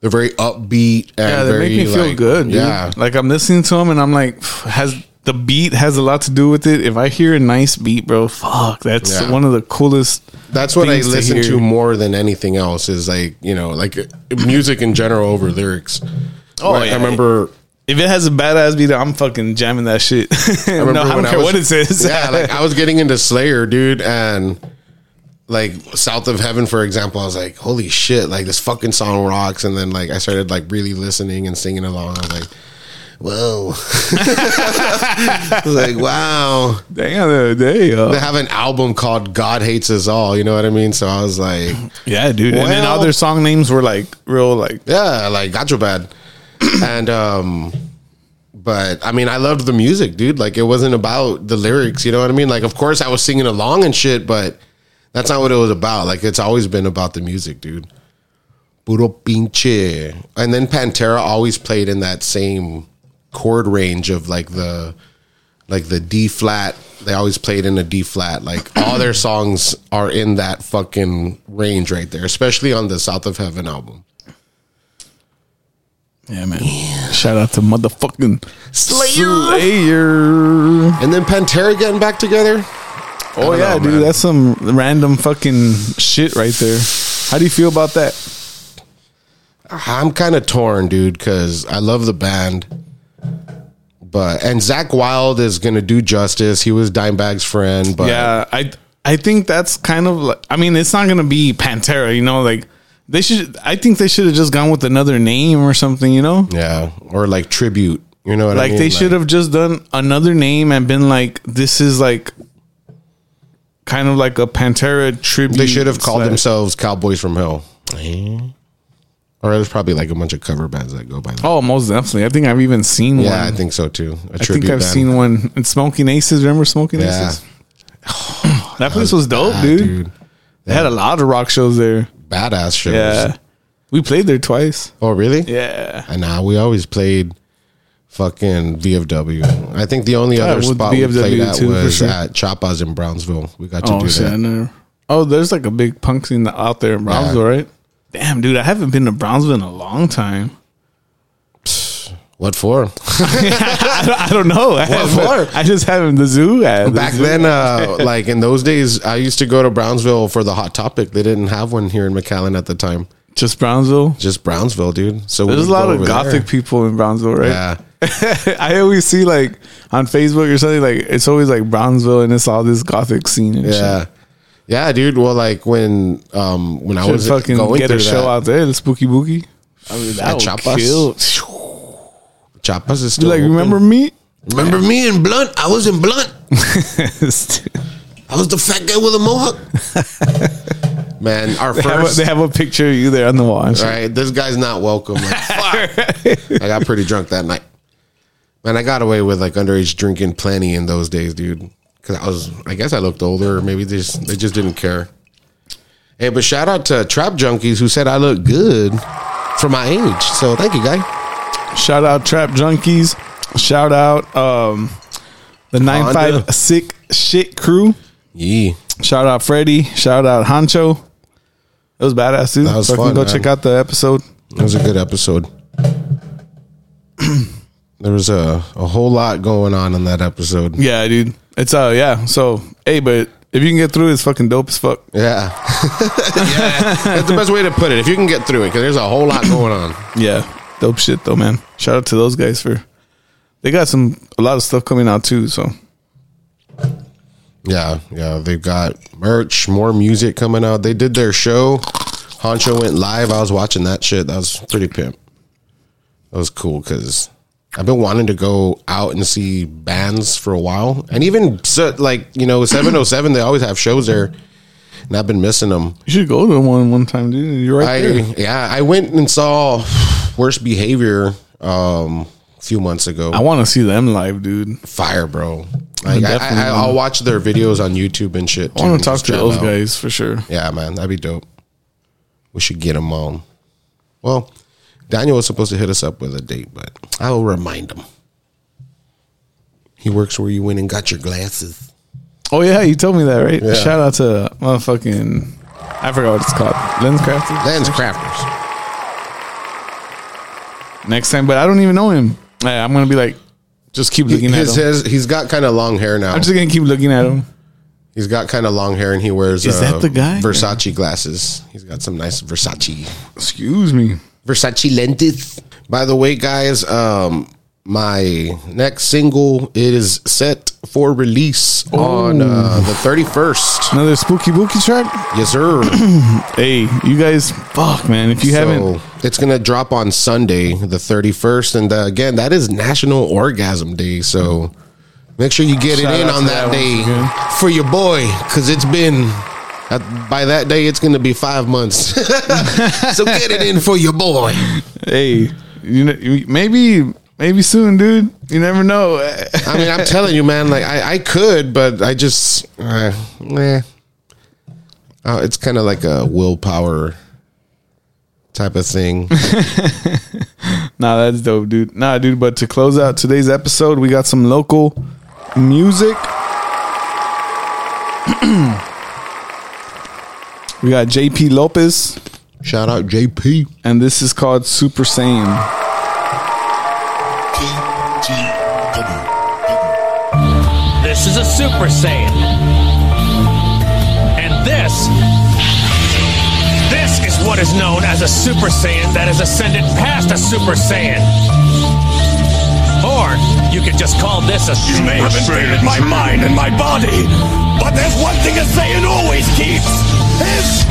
they're very upbeat and yeah, they very make me feel like- good. Dude. Yeah, like I'm listening to them and I'm like, has the beat has a lot to do with it? If I hear a nice beat, bro, fuck, that's Yeah. one of the coolest. that's what I things to listen to, more than anything else. Is like you know, like music in general over lyrics. Oh, yeah. I remember. If it has a badass beat, I'm fucking jamming that shit. I no, remember I don't when I was- what it says. yeah, like I was getting into Slayer, dude, and like South of Heaven, for example, I was like, holy shit, like this fucking song rocks. And then like I started like really listening and singing along. I was like, whoa. I was like, wow. Damn, the other day, uh, They have an album called God Hates Us All. You know what I mean? So I was like, yeah, dude. and then Well- other song names were like real, like yeah, like got your bad. and um but I mean I loved the music, dude. Like it wasn't about the lyrics, you know what I mean? Like of course I was singing along and shit, but that's not what it was about. Like it's always been about the music, dude. Puro pinche. And then Pantera always played in that same chord range of like the like the D flat. They always played in a D flat. Like all their songs are in that fucking range right there, especially on the South of Heaven album. yeah, man. Shout out to motherfucking Slayer. Slayer. And then Pantera getting back together. Oh yeah, know, dude. man. That's some random fucking shit right there. How do you feel about that? I'm kind of torn, dude, because I love the band. But and Zakk Wylde is gonna do justice. He was Dimebag's friend, but yeah, I I think that's kind of like I mean, it's not gonna be Pantera, you know, like they should I think they should have just gone with another name or something, you know? yeah, or like tribute. You know what I Like mean? they should have just done another name and been like this is like kind of like a Pantera tribute. They should have called slash- themselves Cowboys from Hell. Eh? Or there's probably like a bunch of cover bands that go by that. Oh, most definitely. I think I've even seen one. yeah, I think so too. A I think I've band. seen one. It's Smoking Aces. Remember Smoking Yeah. Aces? that place was dope, Ah, dude. They had a lot of rock shows there. Badass shows. Yeah. We played there twice. Oh, really? Yeah. And now we always played fucking VFW. I think the only Yeah, other spot we VFW played at too, was sure. at Chapas in Brownsville. We got to Oh do shit! That. Oh, there's like a big punk scene out there in Brownsville, right? Damn, dude, I haven't been to Brownsville in a long time. What for? I, don't, I don't know. I, for? I just haven't the zoo the Back zoo. then, uh, like in those days, I used to go to Brownsville for the Hot Topic. They didn't have one here in McAllen at the time. just Brownsville. Just Brownsville, dude. So There's a lot of gothic there. people in Brownsville, right? Yeah. I always see like on Facebook or something like it's always like Brownsville and it's all this gothic scene and Yeah. shit. Yeah, dude. Well, like when um when I Should was fucking going get through a show that, out there, the Spooky boogie. I mean, that At would Chapas? kill. Chapas is You still like open. remember me? Remember me in Blunt? I was in Blunt. I was the fat guy with a mohawk. Man, our They have, a, first they have a picture of you there on the wall. and shit. right, this guy's not welcome. Like, fuck. I got pretty drunk that night. Man, I got away with like underage drinking plenty in those days, dude. Because I was, I guess I looked older, maybe they just they just didn't care. Hey, but shout out to Trap Junkies who said I look good for my age. So thank you, guy. Shout out Trap Junkies. Shout out um, the nine five sick shit crew. Yeah, Shout out Freddie. Shout out Honcho. It was badass, dude. That was Fucking fun, go man. check out the episode. it was a good episode. there was a, a whole lot going on in that episode. Yeah, dude. It's uh yeah. So hey, but if you can get through, it's fucking dope as fuck. Yeah. yeah. That's the best way to put it. If you can get through it, because there's a whole lot going on. Yeah, dope shit though, man. Shout out to those guys for they got some a lot of stuff coming out too. So Yeah, yeah. They've got merch, more music coming out. They did their show. Honcho went live. I was watching that shit. That was pretty pimp. That was cool because I've been wanting to go out and see bands for a while. And even so, like, you know, 707, they always have shows there. And I've been missing them. you should go to one one time, dude. You're right I there. yeah, I went and saw Worst Behavior um a few months ago. I want to see them live, dude. Fire, bro. Like, I, I, I'll watch their videos on YouTube and shit. I want to talk to those out. guys for sure. Yeah, man, that'd be dope. We should get them on. Well, Daniel was supposed to hit us up with a date, but I will remind him. He works where you went and got your glasses. Oh yeah, you told me that, right? Yeah. Shout out to motherfucking I forgot what it's called. Lens Crafted. Lens Crafters. Next time, but I don't even know him. I'm gonna be like, just keep looking His, at him. his, he's got kind of long hair now. I'm just gonna keep looking at him. He's got kind of long hair and he wears Is that uh, the guy? Versace glasses. He's got some nice Versace Excuse me. Versace lenses. By the way, guys, um, my next single is set for release on uh, the 31st. Another spooky bookie track. Yes, sir. Hey, you guys, fuck man. If you haven't, it's gonna drop on Sunday, the 31st, and uh, again, that is National Orgasm Day. So make sure you get Shout it in on that, that day for your boy, because it's been. By that day, it's gonna be five months. so get it in for your boy. hey, you know, maybe, maybe soon, dude. You never know. I mean, I'm telling you, man. Like I, I could, but I just, uh, eh. It's kind of like a willpower type of thing. Nah, that's dope, dude. Nah, dude. But to close out today's episode, we got some local music. we got JP Lopez, Shout out JP. and this is called Super Saiyan. This is a Super Saiyan. And this. This is what is known as a Super Saiyan that has ascended past a Super Saiyan. Or you could just call this a You may have invaded my mind and my body, but there's one thing a Saiyan always keeps. His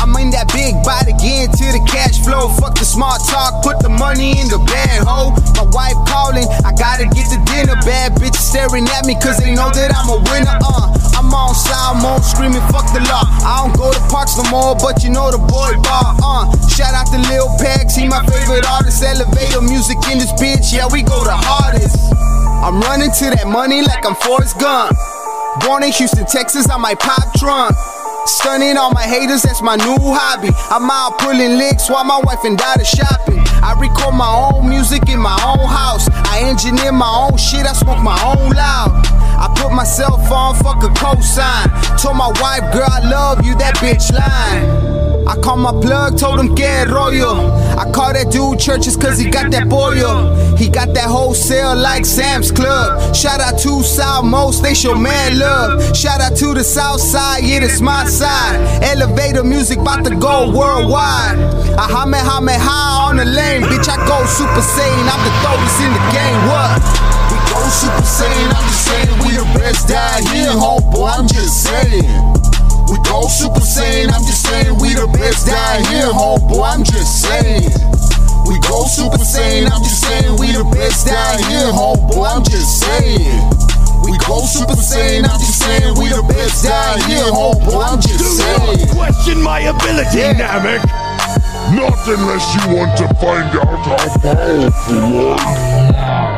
I'm in that big body, again into the cash flow. Fuck the smart talk, put the money in the bag, ho. My wife calling, I gotta get the dinner. Bad bitches staring at me cause they know that I'm a winner, uh. I'm on mode, screaming, fuck the law. I don't go to parks no more, but you know the boy bar, uh. Shout out to Lil Pags, he my favorite artist. Elevator music in this bitch, yeah, we go the hardest. I'm running to that money like I'm Forrest Gump. Born in Houston, Texas, I might pop trunk. Stunning all my haters, that's my new hobby. I'm out pulling licks while my wife and daughter shopping. I record my own music in my own house. I engineer my own shit, I smoke my own loud. I put myself on, fuck a cosign. Told my wife, girl, I love you, that bitch line. I call my plug, told him get royal. I call that dude churches cause he got that boil. He got that wholesale like Sam's Club. Shout out to Southmost, they show man love. Shout out to the South Side, yeah, that's my side. Elevator music about to go worldwide. I hame hame high on the lane, bitch. I go super saiyan, I'm the dopest in the game. What? We go Super Saiyan, I'm just saying we the best down here, homeboy. I'm just saying. We go Super Saiyan, I'm just saying we the best down here, homeboy. I'm just saying. We go Super Saiyan, I'm just saying we the best down here, homeboy. I'm just saying. We go Super Saiyan, I'm just saying we the best down here, homeboy. I'm just Do saying. not question my ability, Yeah. Namek. Not unless you want to find out how powerful I am.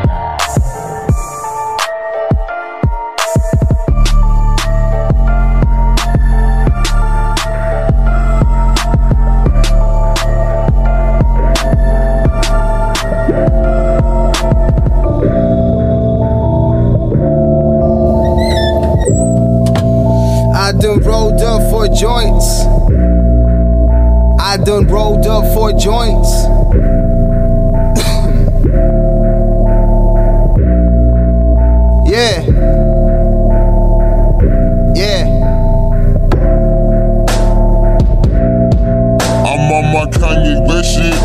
Done rolled up for joints. yeah. Yeah. I'm on my Kanye West shit.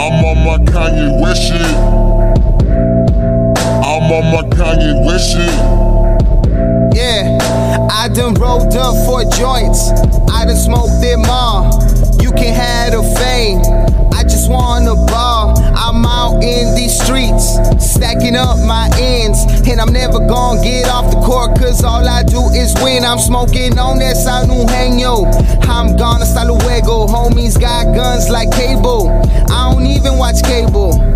I'm on my Kanye West shit. I'm on my Kanye West shit. Yeah, I done rolled up for joints. I done smoked them all. You can have the fame. I just wanna ball. I'm out in these streets, stacking up my ends. And I'm never gonna get off the court, cause all I do is win. I'm smoking on that San Eugenio. I'm gonna hasta luego. Homies got guns like cable. I don't even watch cable.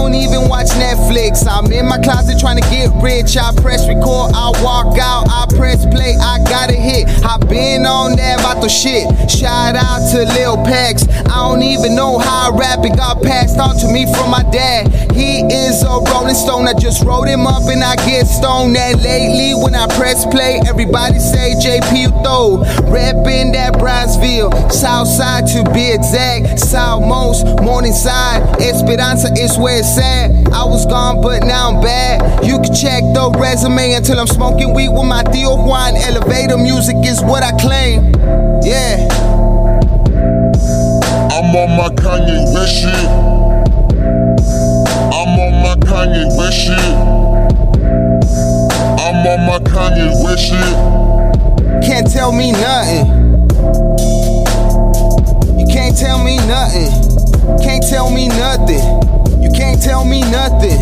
Don't even watch Netflix. I'm in my closet trying to get rich. I press record, I walk out, I press play, I got a hit. I been on that about the shit. Shout out to Lil Pax. I don't even know how I rap it got passed on to me from my dad. He is a rolling stone. I just wrote him up and I get stoned. And lately, when I press play, everybody say JP Utho. Reppin' that Brownsville, South Side to be exact. Southmost, Morningside, Esperanza is where it's at. I was gone, but now I'm back. You can check the resume until I'm smoking weed with my Theo Juan. Elevator music is what I claim. Yeah. I'm on my Kanye West shit. Kanye West shit. I'm on my Kanye West shit. Can't tell me nothing. You can't tell me nothing. Can't tell me nothing. You can't tell me nothing.